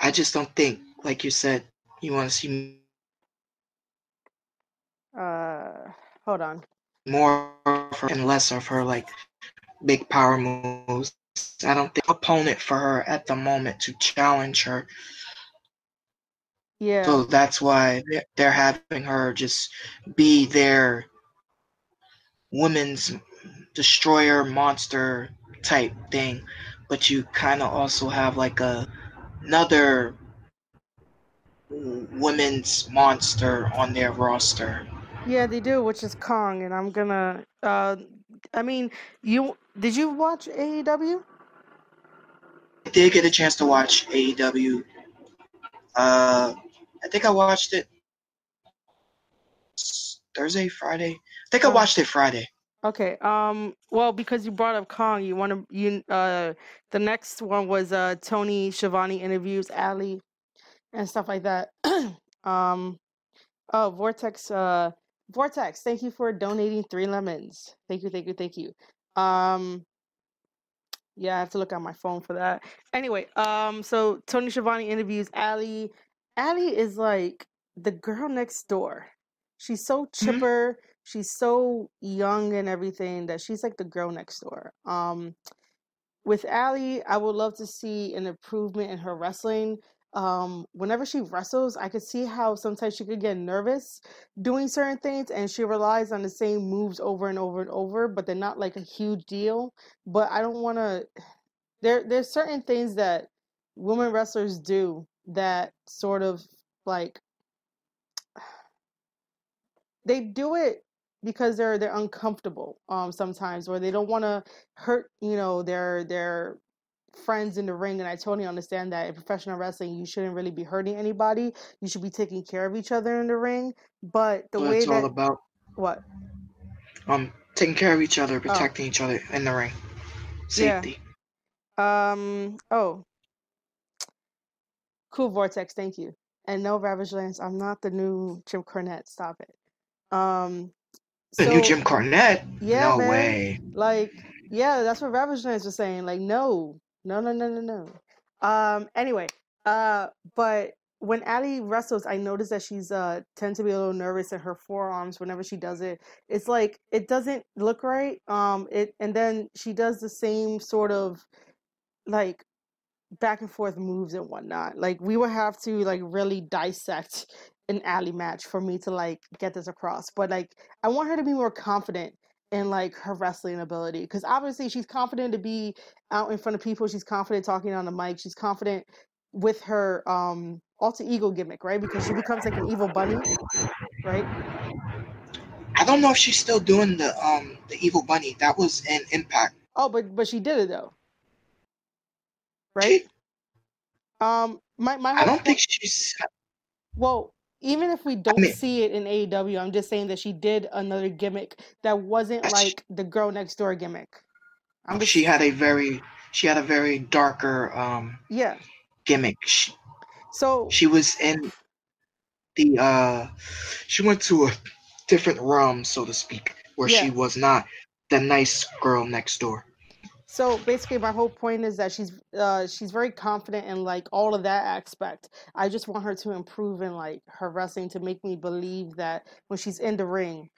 I just don't think, like you said, you want to see. Uh, hold on. More and less of her like big power moves. I don't think opponent for her at the moment to challenge her. Yeah. So that's why they're having her just be their women's destroyer monster type thing, but you kind of also have like a another women's monster on their roster. Yeah, they do, which is Kong, and I'm gonna. Uh, I mean, you did you watch AEW? I did get a chance to watch AEW. Uh, I think I watched it Thursday, Friday. I think I oh. watched it Friday. Okay. Um. Well, because you brought up Kong, you want to you uh the next one was uh Tony Schiavone interviews Allie and stuff like that. <clears throat> um. Oh, Vortex. Uh, Vortex, thank you for donating three lemons. Thank you, thank you, thank you. Um, yeah, I have to look on my phone for that. Anyway, um, so Tony Schiavone interviews Allie. Allie is like the girl next door. She's so mm-hmm. chipper. Mm-hmm. She's so young and everything that she's like the girl next door. Um, with Allie, I would love to see an improvement in her wrestling um, whenever she wrestles, I could see how sometimes she could get nervous doing certain things and she relies on the same moves over and over and over, but they're not like a huge deal. But I don't want to. There, there's certain things that women wrestlers do that sort of like they do it because they're they're uncomfortable um sometimes or they don't want to hurt you know their their friends in the ring and I totally understand that in professional wrestling you shouldn't really be hurting anybody. You should be taking care of each other in the ring. But the way it's that all about what? Um taking care of each other, oh. protecting oh. each other in the ring. Safety. Yeah. Um oh. Cool Vortex, thank you. And no Ravage Lance, I'm not the new Jim Cornette. Stop it. Um the so, new Jim Cornette? Yeah, no man. way. Like, yeah, that's what Ravage Lance was saying. Like, no, no, no, no, no, no. Um. Anyway. Uh. But when Allie wrestles, I notice that she's uh tends to be a little nervous in her forearms whenever she does it. It's like it doesn't look right. Um. It and then she does the same sort of like back and forth moves and whatnot. Like we would have to like really dissect an Allie match for me to like get this across. But like I want her to be more confident in like her wrestling ability because obviously she's confident to be out in front of people she's confident talking on the mic she's confident with her um alter ego gimmick right because she becomes like an evil bunny right I don't know if she's still doing the um the evil bunny. That was in Impact. oh but but she did it though right She, um my my I don't point think she's. Well, even if we don't mean- see it in AEW, I'm just saying that she did another gimmick that wasn't like the girl next door gimmick. I'm just She had a very she had a very darker um yeah. gimmick. She, So she was in the uh she went to a different realm, so to speak, where she was not the nice girl next door. So basically my whole point is that she's uh she's very confident in like all of that aspect. I just want her to improve in like her wrestling to make me believe that when she's in the ring,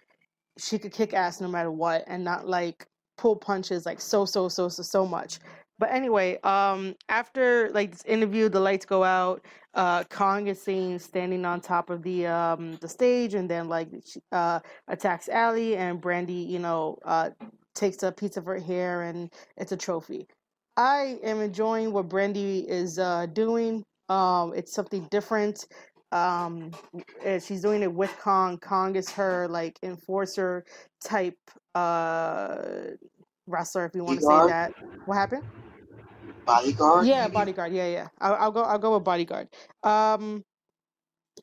she could kick ass no matter what and not like pull punches like so so so so so much. But anyway, um after like this interview, the lights go out. Uh Kong is seen standing on top of the um the stage and then like she, uh attacks Allie and Brandi, you know, uh takes a piece of her hair and it's a trophy. I am enjoying what Brandi is uh doing. Um it's something different. Um she's doing it with Kong. Kong is her like enforcer type uh wrestler if you want to say that. What happened? Bodyguard. Yeah, bodyguard. Yeah, yeah. I'll, I'll go. I'll go with bodyguard. Um,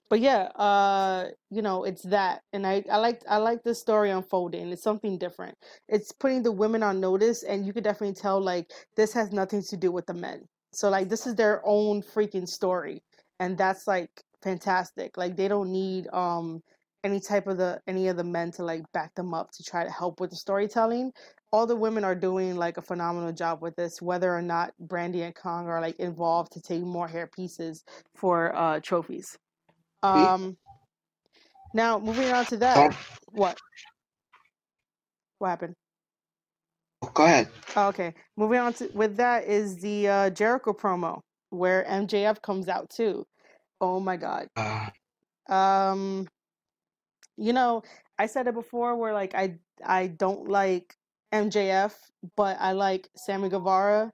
but yeah, uh, you know, it's that, and I, I like, I like this story unfolding. It's something different. It's putting the women on notice, and you could definitely tell like this has nothing to do with the men. So like this is their own freaking story, and that's like fantastic. Like they don't need um any type of the any of the men to like back them up to try to help with the storytelling all the women are doing like a phenomenal job with this, whether or not Brandi and Kong are like involved to take more hair pieces for uh trophies. Um now moving on to that. Don't- What? What happened? Go ahead. Oh, okay. Moving on to with that is the uh Jericho promo where MJF comes out too. Oh my god. Uh, Um you know, I said it before where like I I don't like MJF, but I like Sammy Guevara.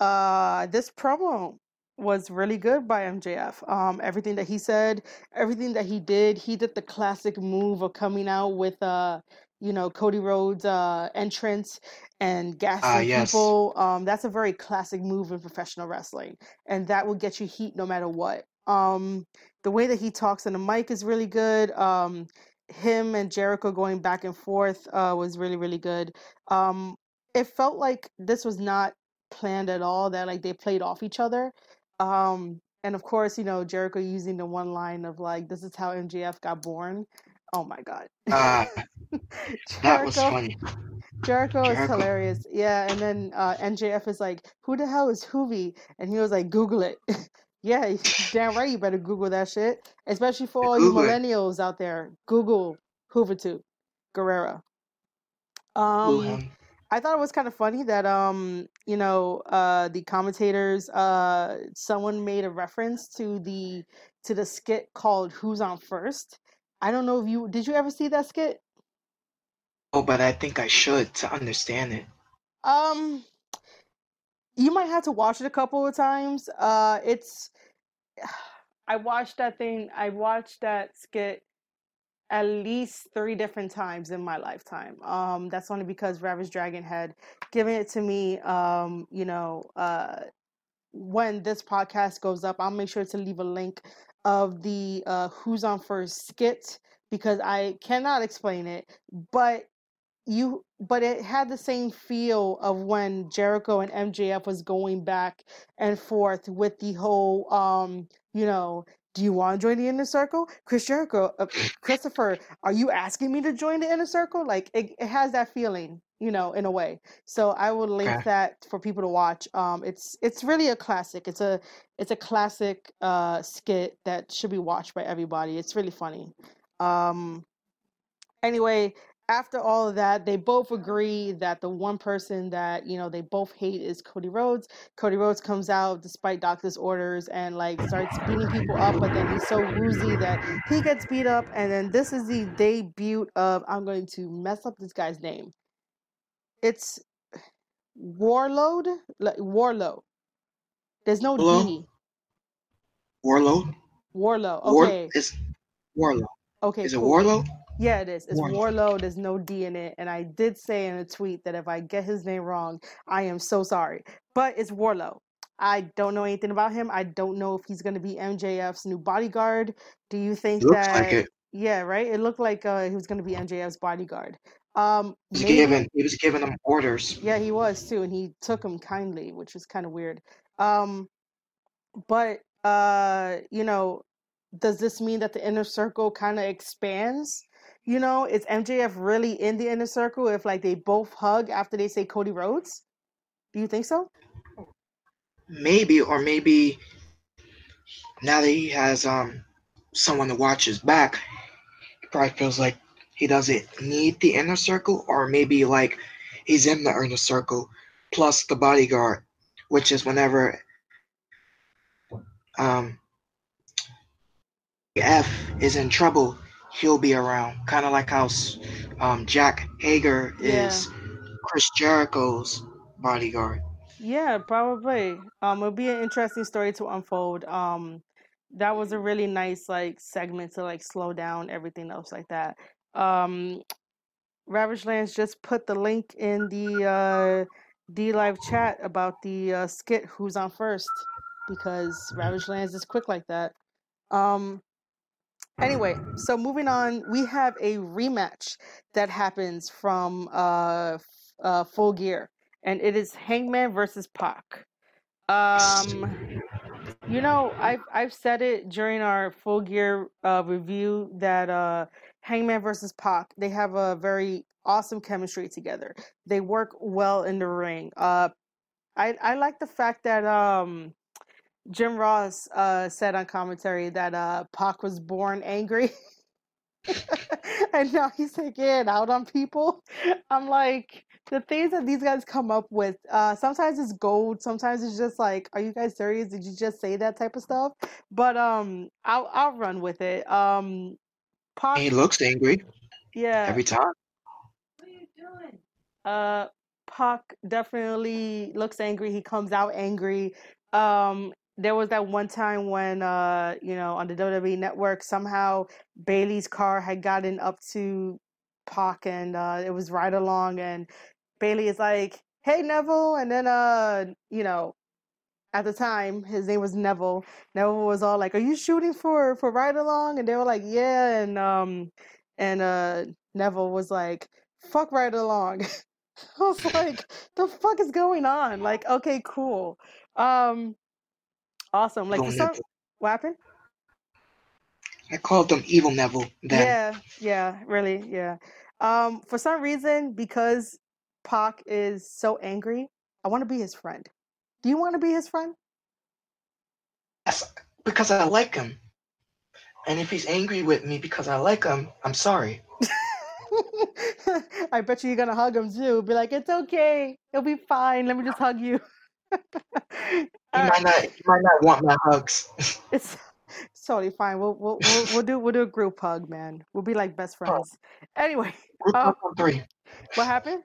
Uh this promo was really good by MJF. Um everything that he said, everything that he did, he did the classic move of coming out with uh you know Cody Rhodes uh entrance and gassing yes. people. Um that's a very classic move in professional wrestling and that will get you heat no matter what. Um the way that he talks on the mic is really good. Um him and Jericho going back and forth uh, was really really good. Um, it felt like this was not planned at all. That like they played off each other. Um, and of course, you know Jericho using the one line of like, "This is how MJF got born." Oh my god, uh, <laughs> that was Jericho, funny. Jericho is hilarious. Yeah, and then uh, MJF is like, "Who the hell is Hoovy?" And he was like, "Google it." <laughs> yeah, <laughs> damn right, you better Google that shit. Especially for all you Google it. millennials out there, Google Hoover Hoovertu Guerrero. Ooh, Um, him. I thought it was kind of funny that um, you know, uh, the commentators, uh, someone made a reference to the to the skit called "Who's on First? I don't know if you did. You ever see that skit? Oh, but I think I should to understand it. Um, you might have to watch it a couple of times. Uh, it's <sighs> I watched that thing. I watched that skit at least three different times in my lifetime. Um, that's only because Ravage Dragon had given it to me. Um, you know, uh, when this podcast goes up, I'll make sure to leave a link of the uh, Who's on First skit because I cannot explain it, but you but it had the same feel of when Jericho and MJF was going back and forth with the whole um you know do you want to join the inner circle? Chris Jericho uh, Christopher are you asking me to join the inner circle? Like it, it has that feeling you know in a way. So I will link Okay. that for people to watch. Um it's it's really a classic. It's a it's a classic uh skit that should be watched by everybody. It's really funny. Um anyway after all of that, they both agree that the one person that you know they both hate is Cody Rhodes. Cody Rhodes comes out despite doctor's orders and like starts beating people up, but then he's so woozy that he gets beat up. And then this is the debut of I'm going to mess up this guy's name. it's Warlord, like Warlow. There's no Hello? D. Warlow. Warlow. War Okay. is Warlow. Okay. Is it cool. Warlow? Yeah, it is. It's Warlow. Warlow. There's no D in it. And I did say in a tweet that if I get his name wrong, I am so sorry. But it's Warlow. I don't know anything about him. I don't know if he's going to be MJF's new bodyguard. Do you think Looks that? like it. Yeah, right. It looked like uh, he was going to be MJF's bodyguard. Um, He was maybe. giving he was giving them orders. Yeah, he was too, and he took him kindly, which was kind of weird. Um, but uh, you know, does this mean that the inner circle kind of expands? You know, is MJF really in the inner circle if like they both hug after they say Cody Rhodes? Do you think so? Maybe or maybe now that he has um someone to watch his back, he probably feels like he doesn't need the inner circle, or maybe like he's in the inner circle plus the bodyguard, which is whenever um F is in trouble, he'll be around. Kind of like how um Jake Hager Yeah. is Chris Jericho's bodyguard. Yeah, probably. Um, it'll be an interesting story to unfold. Um, that was a really nice like segment to like slow down everything else like that. Um, Ravage Lands just put the link in the uh, D Live chat about the uh, skit "Who's on First because Ravage Lands is quick like that. Um, anyway, so moving on, we have a rematch that happens from uh, uh, Full Gear, and it is Hangman versus Pac. Um, you know, I've I've said it during our Full Gear uh, review that uh, Hangman versus Pac they have a very awesome chemistry together. They work well in the ring. Uh, I I like the fact that um, Jim Ross uh, said on commentary that uh, Pac was born angry. <laughs> and now he's taking it out on people. I'm like, the things that these guys come up with, uh, sometimes it's gold, sometimes it's just like, are you guys serious? Did you just say that type of stuff? But um, I'll I'll run with it. Um, Pac, He looks angry yeah, every time. What are you doing? uh, Pac definitely looks angry. He comes out angry. Um, there was that one time when, uh, you know, on the WWE Network, somehow Bayley's car had gotten up to Pac, and uh, it was right along, and Bayley is like, "Hey, Neville," and then, uh, you know, at the time his name was Neville. Neville was all like, "Are you shooting for for Ride Along?" And they were like, "Yeah," and um, and uh, Neville was like, "Fuck right Along." <laughs> I was like, "The fuck is going on?" Like, okay, cool, um, awesome. Like, some, what happened? I called them Evil Neville then. Yeah, yeah, really, yeah. Um, for some reason, because Pac is so angry, I want to be his friend. Do you want to be his friend? Because I like him. And if he's angry with me because I like him, I'm sorry. <laughs> I bet you you're gonna hug him too. Be like, it's okay, it'll be fine. Let me just hug you. <laughs> All might not he might not want my hugs. <laughs> it's, it's totally fine. We'll we'll we'll, we'll do we'll do a group hug, man. We'll be like best Oh, friends. Anyway, group um, hug on three. what happened?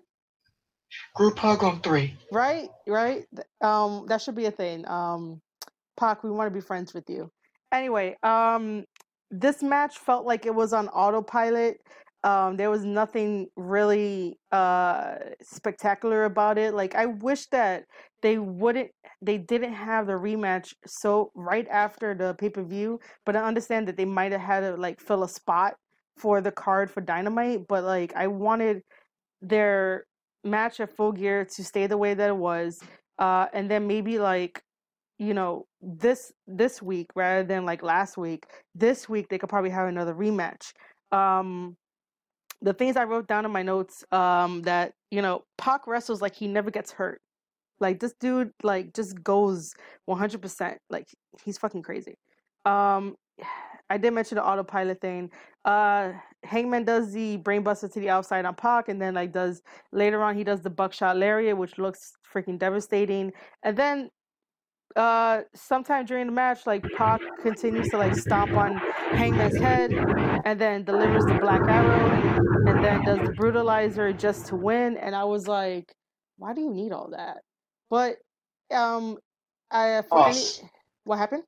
Group hug on three. Right, right. Um, that should be a thing. Um, Pac, we want to be friends with you. Anyway, um, this match felt like it was on autopilot. Um, there was nothing really uh spectacular about it. Like I wish that they wouldn't they didn't have the rematch so right after the pay-per-view, but I understand that they might have had to like fill a spot for the card for Dynamite, but like I wanted their match at full gear to stay the way that it was uh and then maybe like you know this this week rather than like last week this week they could probably have another rematch um the things i wrote down in my notes um that you know Pac wrestles like he never gets hurt. Like this dude like just goes 100% like he's fucking crazy. Um i did mention the autopilot thing. Uh hangman does the brainbuster to the outside on Pac and then like does later on he does the buckshot lariat which looks freaking devastating. And then uh sometime during the match like Pac continues to like stomp on Hangman's head and then delivers the black arrow and then does the brutalizer just to win and I was like why do you need all that but um I for any what happened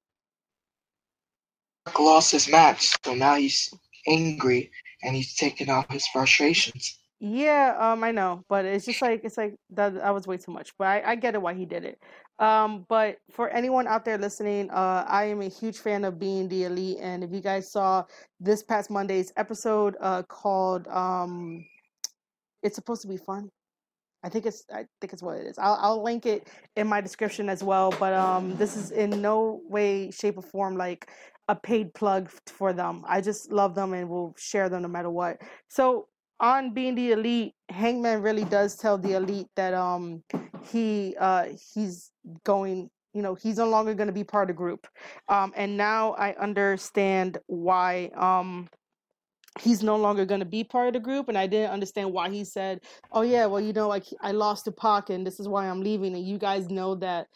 Pac lost his match, so now he's angry and he's taking out his frustrations. Yeah, um, I know, but it's just like it's like that. That was way too much, but I, I get it why he did it. Um, but for anyone out there listening, uh, I am a huge fan of being the elite, and if you guys saw this past Monday's episode, uh, called um, "It's Supposed to Be Fun," I think it's I think it's what it is. I'll I'll link it in my description as well. But um, this is in no way, shape, or form like a paid plug for them. I just love them and will share them no matter what. So on being the elite, Hangman really does tell the elite that um he uh he's going you know he's no longer going to be part of the group. Um and now i understand why um he's no longer going to be part of the group and i didn't understand why he said oh yeah well you know like i lost to Pac and this is why i'm leaving and you guys know that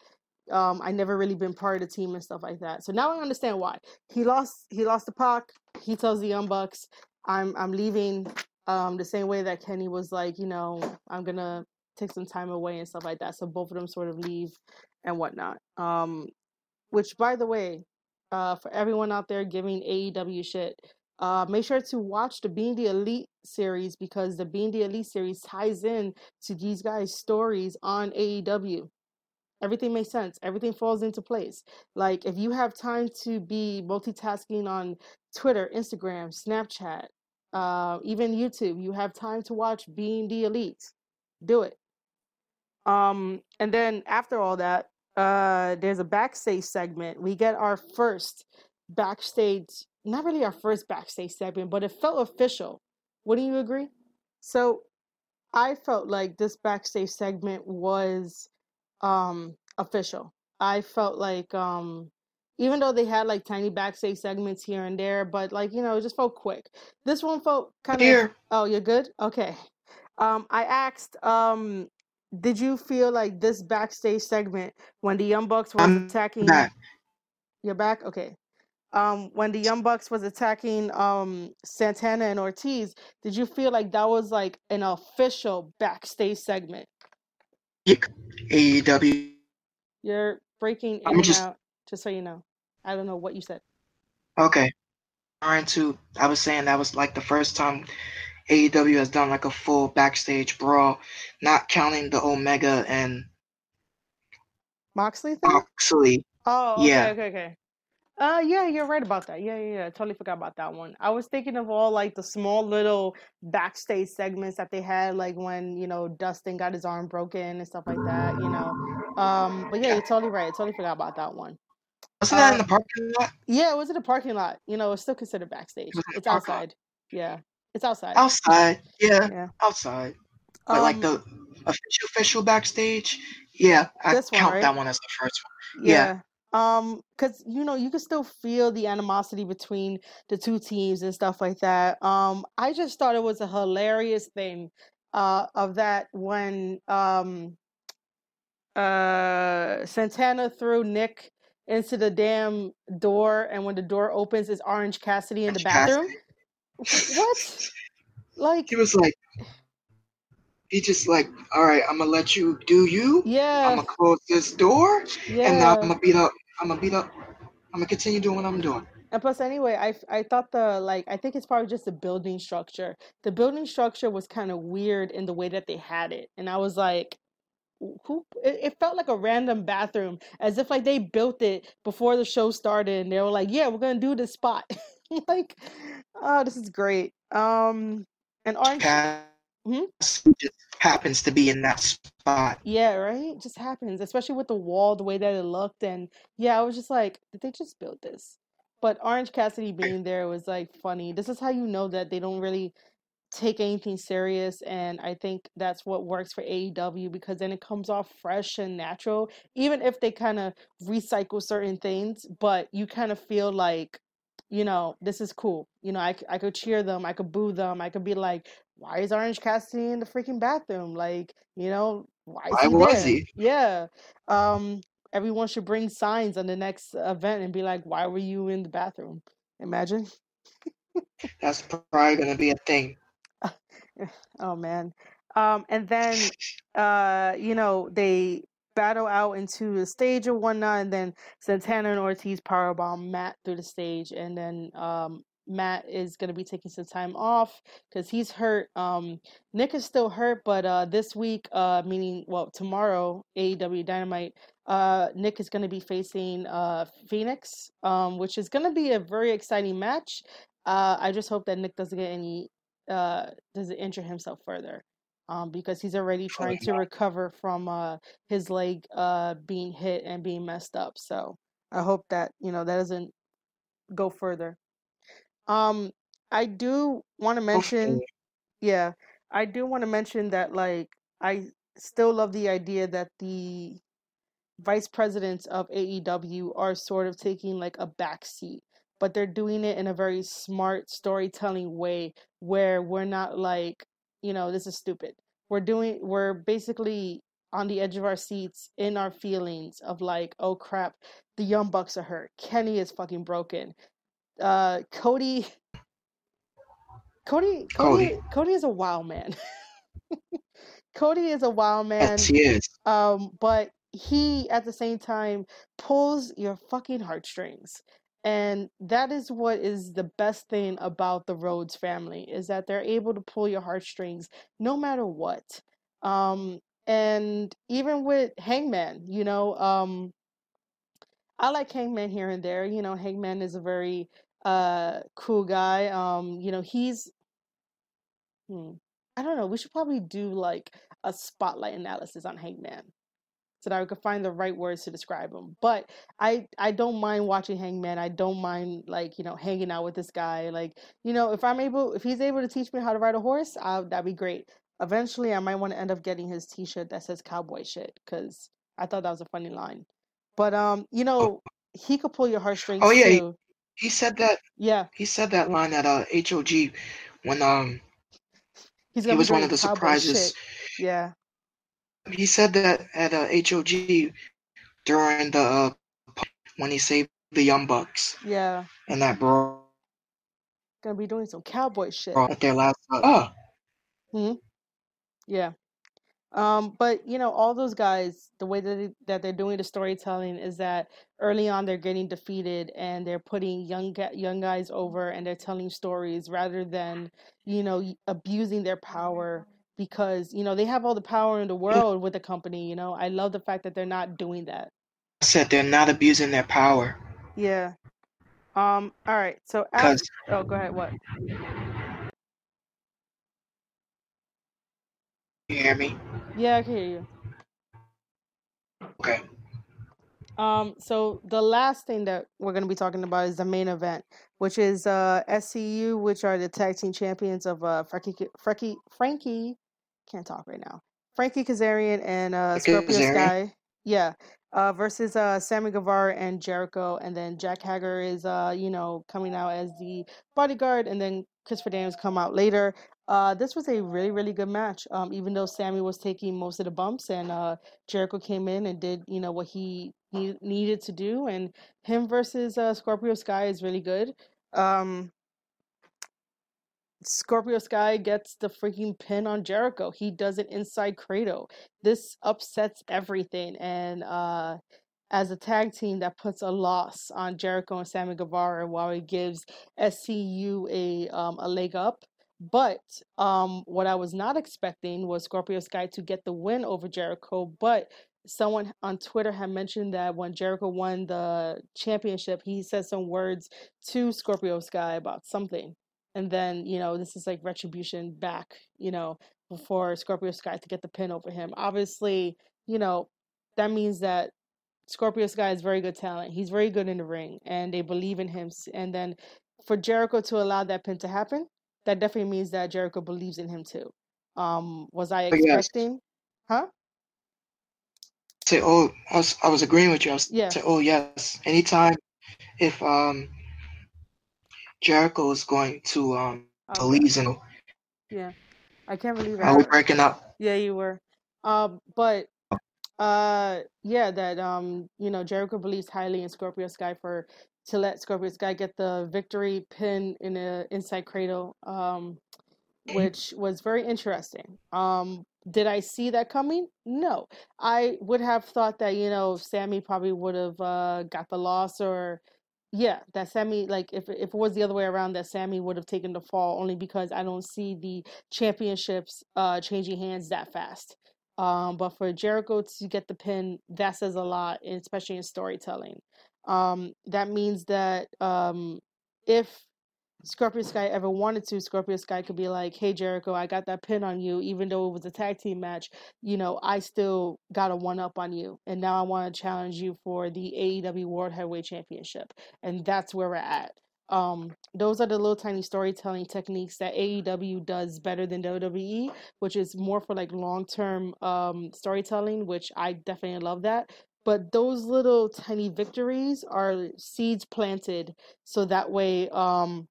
um i never really been part of the team and stuff like that. So now i understand why. He lost he lost to Pac he tells the young bucks i'm i'm leaving um the same way that kenny was like you know i'm gonna take some time away and stuff like that so both of them sort of leave and whatnot um which by the way uh for everyone out there giving aew shit uh make sure to watch the being the elite series because the being the elite series ties in to these guys stories on aew everything makes sense. Everything falls into place. Like if you have time to be multitasking on twitter instagram snapchat uh, even youtube you have time to watch being the elite do it. Um and then after all that uh there's a backstage segment. We get our first backstage not really our first backstage segment but it felt official. Wouldn't you agree? So i felt like this backstage segment was um official. I felt like um even though they had like tiny backstage segments here and there, but like you know, it just felt quick. This one felt kind of Here, oh, you're good? Okay. Um I asked um did you feel like this backstage segment when the Young Bucks was I'm attacking back. you're back? Okay. Um when the Young Bucks was attacking um Santana and Ortiz, did you feel like that was like an official backstage segment? AEW. You're breaking in I'm and just out, just so you know. I don't know what you said. okay. Trying to. I was saying that was like the first time AEW has done like a full backstage brawl, not counting the Omega and Moxley thing? Moxley. Oh, okay, Yeah, okay, okay. Uh, yeah, you're right about that. Yeah, yeah, yeah. Totally forgot about that one. I was thinking of all like the small little backstage segments that they had, like when, you know, Dustin got his arm broken and stuff like that, you know. Um, but yeah, you're totally right. I totally forgot about that one. Wasn't that in Uh, the parking lot? yeah, it was in the parking lot. You know, it's still considered backstage. It's outside. Yeah, it's outside. Outside, yeah, Yeah. outside. But like Um, the official, official backstage, yeah, I this one, count right? that one as the first one. Yeah, Yeah. Um, cause you know, you can still feel the animosity between the two teams and stuff like that. Um, I just thought it was a hilarious thing, uh, of that when um uh Santana threw Nick into the damn door and when the door opens is Orange Cassidy in the bathroom. Cassidy. What? Like, He was like, he just like, all right, I'm gonna let you do you. Yeah. I'm gonna close this door, yeah. and now I'm gonna beat up. I'm gonna beat up. I'm gonna continue doing what I'm doing. And plus, anyway, I I thought the like I think it's probably just the building structure. The building structure was kind of weird in the way that they had it, and I was like, who? It, it felt like a random bathroom, as if like they built it before the show started, and they were like, yeah, we're gonna do this spot. <laughs> Like, oh, this is great. Um, and Orange, hmm? Cassidy just happens to be in that spot. Yeah, right. It just happens, especially with the wall, the way that it looked, and yeah, I was just like, did they just build this? But Orange Cassidy being there was like funny. This is how you know that they don't really take anything serious and I think that's what works for AEW because then it comes off fresh and natural even if they kind of recycle certain things but you kind of feel like you know this is cool you know I, I could cheer them I could boo them I could be like why is Orange Cassidy in the freaking bathroom like you know why is Why he was there he? yeah um everyone should bring signs on the next event and be like, "Why were you in the bathroom?" Imagine. That's probably gonna be a thing. <laughs> oh man. Um, and then uh, you know, they battle out into the stage or whatnot, and then Santana and Ortiz powerbomb Matt through the stage, and then um, Matt is going to be taking some time off because he's hurt. Um, Nick is still hurt, but uh, this week, uh, meaning well tomorrow, AEW Dynamite, uh, Nick is going to be facing uh, Phoenix, um, which is going to be a very exciting match. Uh, I just hope that Nick doesn't get any uh, doesn't injure himself further um, because he's already trying to recover from uh, his leg uh, being hit and being messed up. So I hope that you know that doesn't go further. Um, I do want to mention, yeah, I do want to mention that like I still love the idea that the vice presidents of AEW are sort of taking like a back seat but they're doing it in a very smart storytelling way where we're not like you know, this is stupid. We're doing, we're basically on the edge of our seats in our feelings of like, oh crap, the Young Bucks are hurt. Kenny is fucking broken. Uh, Cody, Cody, Cody, Cody, Cody is a wild man. <laughs> Cody is a wild man. Yes, he is. Um, but he at the same time pulls your fucking heartstrings and that is what is the best thing about the Rhodes family is that they're able to pull your heartstrings no matter what. Um, and even with Hangman, you know, um, I like Hangman here and there. You know, Hangman is a very uh, cool guy. Um, you know, he's hmm, I don't know. We should probably do like a spotlight analysis on Hangman that I could find the right words to describe him. But I I don't mind watching Hangman. I don't mind like you know hanging out with this guy. Like you know if I'm able if he's able to teach me how to ride a horse, i that'd be great. Eventually, I might want to end up getting his T-shirt that says cowboy shit because I thought that was a funny line. But um, you oh. know, he could pull your heartstrings. Oh yeah, he, he, said that. Yeah, he said that line at uh HOG when um He's he was one of the surprises. Shit. Yeah, he said that at uh, HOG during the uh, when he saved the Young Bucks. Yeah. And that bro. Gonna be doing some cowboy shit. At their last. Uh, oh. Hmm. Yeah. Um, but you know, all those guys, the way that they, that they're doing the storytelling is that early on they're getting defeated and they're putting young young guys over and they're telling stories rather than you know abusing their power because you know they have all the power in the world with the company you know? I love the fact that they're not doing that. I said they're not abusing their power. Yeah. Um all right so as, oh go ahead what? You hear me? Yeah i can hear you. Okay. Um, so the last thing that we're going to be talking about is the main event, which is uh SCU, which are the tag team champions of uh Frankie Frankie Frankie can't talk right now. Frankie Kazarian and uh, Scorpio Kazarian. Sky. Yeah. Uh, versus uh, Sammy Guevara and Jericho, and then Jake Hager is uh, you know coming out as the bodyguard, and then Christopher Daniels come out later. Uh, this was a really really good match. Um, even though Sammy was taking most of the bumps, and uh, Jericho came in and did you know what he need, needed to do, and him versus uh, Scorpio Sky is really good. Um, Scorpio Sky gets the freaking pin on Jericho. He does it inside cradle. This upsets everything. And uh, as a tag team, that puts a loss on Jericho and Sammy Guevara while it gives SCU a um, a leg up. But um, what I was not expecting was Scorpio Sky to get the win over Jericho. But someone on Twitter had mentioned that when Jericho won the championship, he said some words to Scorpio Sky about something and then you know this is like retribution back you know for Scorpio Sky to get the pin over him. Obviously, you know that means that Scorpio Sky is very good talent. He's very good in the ring, and they believe in him. And then for Jericho to allow that pin to happen, that definitely means that Jericho believes in him too. Um, was I expecting? Yes. Huh? Say, oh, I was, I was agreeing with you. I was yeah. say, oh yes. Anytime, if um Jericho is going to um okay. Belize and yeah, I can't believe that. I was breaking up. Yeah, you were. Um, but Uh, yeah, that um, you know, Jericho believes highly in Scorpio Sky for to let Scorpio Sky get the victory pin in a inside cradle, um, which was very interesting. Um, did I see that coming? No. I would have thought that, you know, Sammy probably would have uh, got the loss or yeah, that Sammy like if if it was the other way around that Sammy would have taken the fall only because I don't see the championships uh changing hands that fast. Um but for Jericho to get the pin, that says a lot, especially in storytelling. Um that means that um if Scorpio Sky ever wanted to, Scorpio Sky could be like, "Hey Jericho, I got that pin on you, even though it was a tag team match. You know, I still got a one up on you, and now I want to challenge you for the AEW World Heavyweight Championship." And that's where we're at. Um, those are the little tiny storytelling techniques that AEW does better than WWE, which is more for like long term um, storytelling, which I definitely love that. But those little tiny victories are seeds planted, so that way. Um,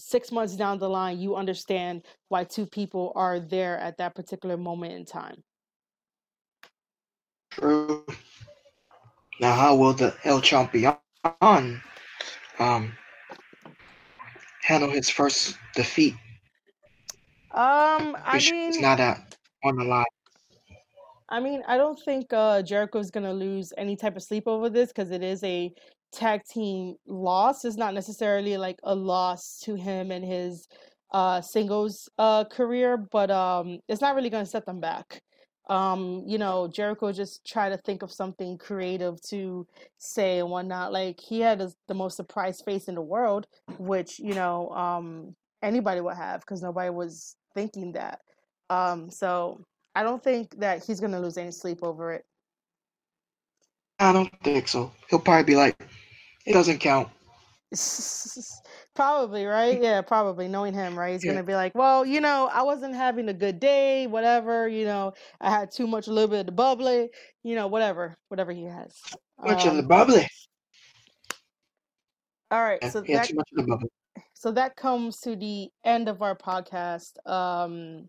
six months down the line, you understand why two people are there at that particular moment in time. True. Now, how will the El Champion um, handle his first defeat? Um, I mean, it's not on the line. I mean, I don't think uh, Jericho is gonna lose any type of sleep over this because it is a tag team loss is not necessarily like a loss to him and his uh singles uh career but um it's not really going to set them back. Um you know jericho just try to think of something creative to say and whatnot like he had a, the most surprised face in the world which you know um anybody would have because nobody was thinking that. Um so i don't think that he's going to lose any sleep over it I don't think so. He'll probably be like, it doesn't count. <laughs> probably, right? Yeah, probably. Knowing him, right? He's yeah. gonna be like, Well, you know, I wasn't having a good day, whatever, you know, I had too much a little bit of the bubbly, you know, whatever, whatever he has. Much um, of the bubbly. All right, so yeah, that, so that comes to the end of our podcast. Um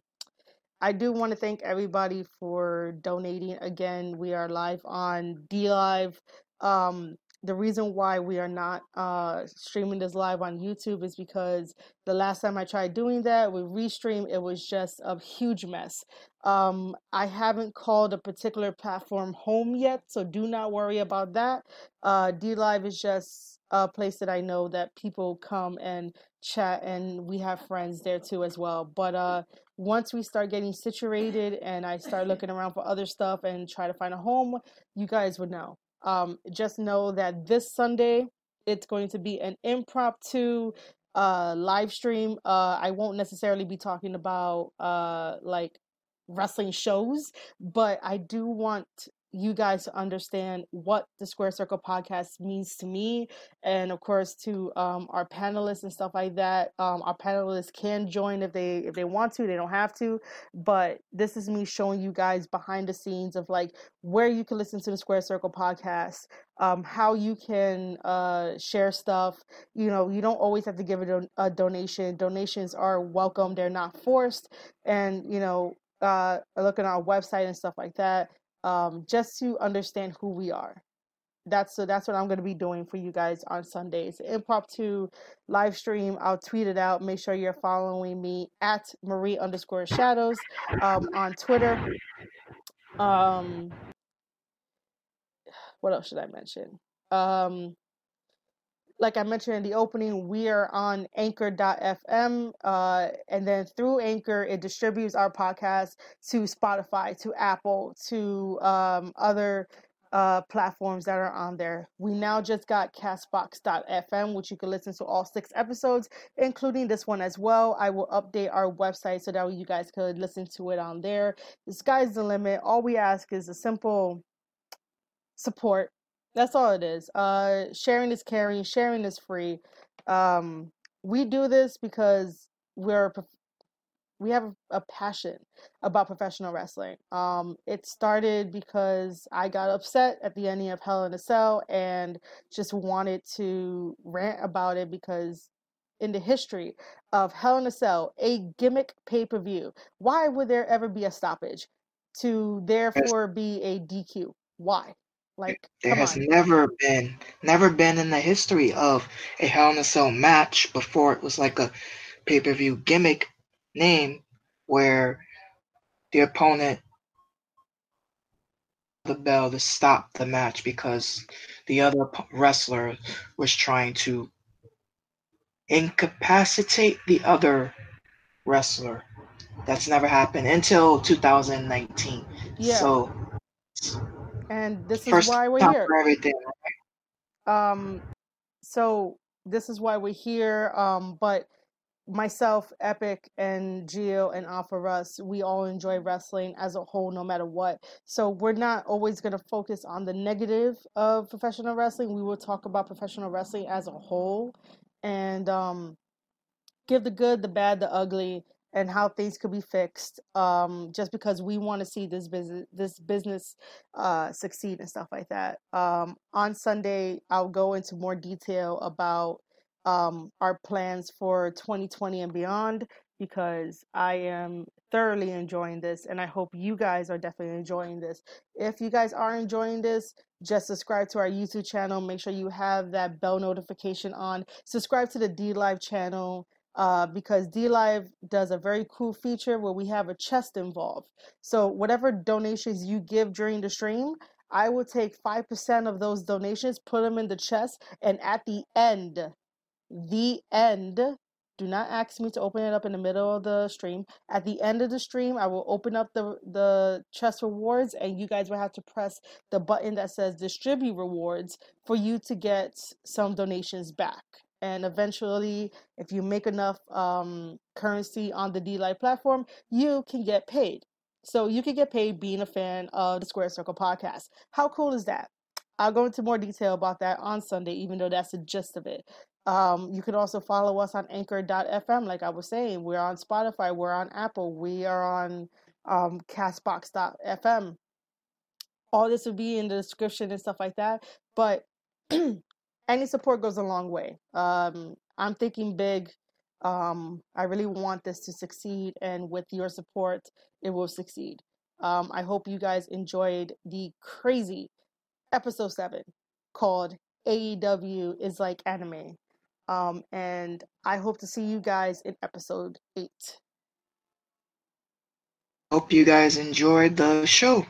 I do want to thank everybody for donating. Again, we are live on DLive. Um, the reason why we are not uh, streaming this live on YouTube is because the last time I tried doing that with Restream, it was just a huge mess. Um, I haven't called a particular platform home yet, so do not worry about that. Uh, DLive is just a place that I know that people come and chat, and we have friends there too as well. But uh, once we start getting situated and I start looking <laughs> around for other stuff and try to find a home, you guys would know. Um, just know that this Sunday it's going to be an impromptu uh, live stream. Uh, I won't necessarily be talking about uh, like wrestling shows, but I do want you guys to understand what the Square Circle podcast means to me, and of course to um, our panelists and stuff like that. Um, our panelists can join if they if they want to. They don't have to, but this is me showing you guys behind the scenes of like where you can listen to the Square Circle podcast, um, how you can uh, share stuff. You know, you don't always have to give a, don- a donation. Donations are welcome; they're not forced, and you know uh, looking at our website and stuff like that um, just to understand who we are. That's so that's what I'm gonna be doing for you guys on Sundays. Impromptu live stream. I'll tweet it out. Make sure you're following me at Marie underscore shadows um, on Twitter. Um, what else should I mention? Um, like I mentioned in the opening, we are on anchor.fm. Uh, and then through Anchor, it distributes our podcast to Spotify, to Apple, to um, other uh, platforms that are on there. We now just got castbox.fm, which you can listen to all six episodes, including this one as well. I will update our website so that you guys could listen to it on there. The sky's the limit. All we ask is a simple support that's all it is. Uh, sharing is caring. Sharing is free. Um, we do this because we're we have a passion about professional wrestling. Um, it started because I got upset at the ending of Hell in a Cell and just wanted to rant about it because in the history of Hell in a Cell, a gimmick pay per view, why would there ever be a stoppage? to therefore be a DQ. Why? Like there has on. never been never been in the history of a Hell in a Cell match before it was like a pay-per-view gimmick name where the opponent the bell to stop the match because the other wrestler was trying to incapacitate the other wrestler. That's never happened until 2019. Yeah. So, and this is why we're here. Everything. Um, so this is why we're here. Um, but myself, Epic, and Gio and Alpha Russ, we all enjoy wrestling as a whole, no matter what. So we're not always going to focus on the negative of professional wrestling. We will talk about professional wrestling as a whole and um, give the good, the bad, the ugly, and how things could be fixed. Um, just because we want to see this business, this business, uh, succeed and stuff like that. Um, on Sunday, I'll go into more detail about um, our plans for 2020 and beyond because I am thoroughly enjoying this and I hope you guys are definitely enjoying this. If you guys are enjoying this, just subscribe to our YouTube channel. Make sure you have that bell notification on. Subscribe to the D Live channel uh, because D Live does a very cool feature where we have a chest involved. So, whatever donations you give during the stream, I will take 5% of those donations, put them in the chest, and at the end, the end, do not ask me to open it up in the middle of the stream. At the end of the stream, I will open up the the chest rewards, and you guys will have to press the button that says distribute rewards for you to get some donations back. And eventually, if you make enough um, currency on the D Live platform, you can get paid. So you can get paid being a fan of the Square Circle podcast. How cool is that? I'll go into more detail about that on Sunday, even though that's the gist of it. Um, you can also follow us on anchor.fm. Like I was saying, we're on Spotify, we're on Apple, we are on um, castbox.fm. All this will be in the description and stuff like that. But <clears throat> any support goes a long way. Um, I'm thinking big. Um, I really want this to succeed, and with your support, it will succeed. Um, I hope you guys enjoyed the crazy episode seven called AEW is like anime. Um, and I hope to see you guys in episode eight. Hope you guys enjoyed the show.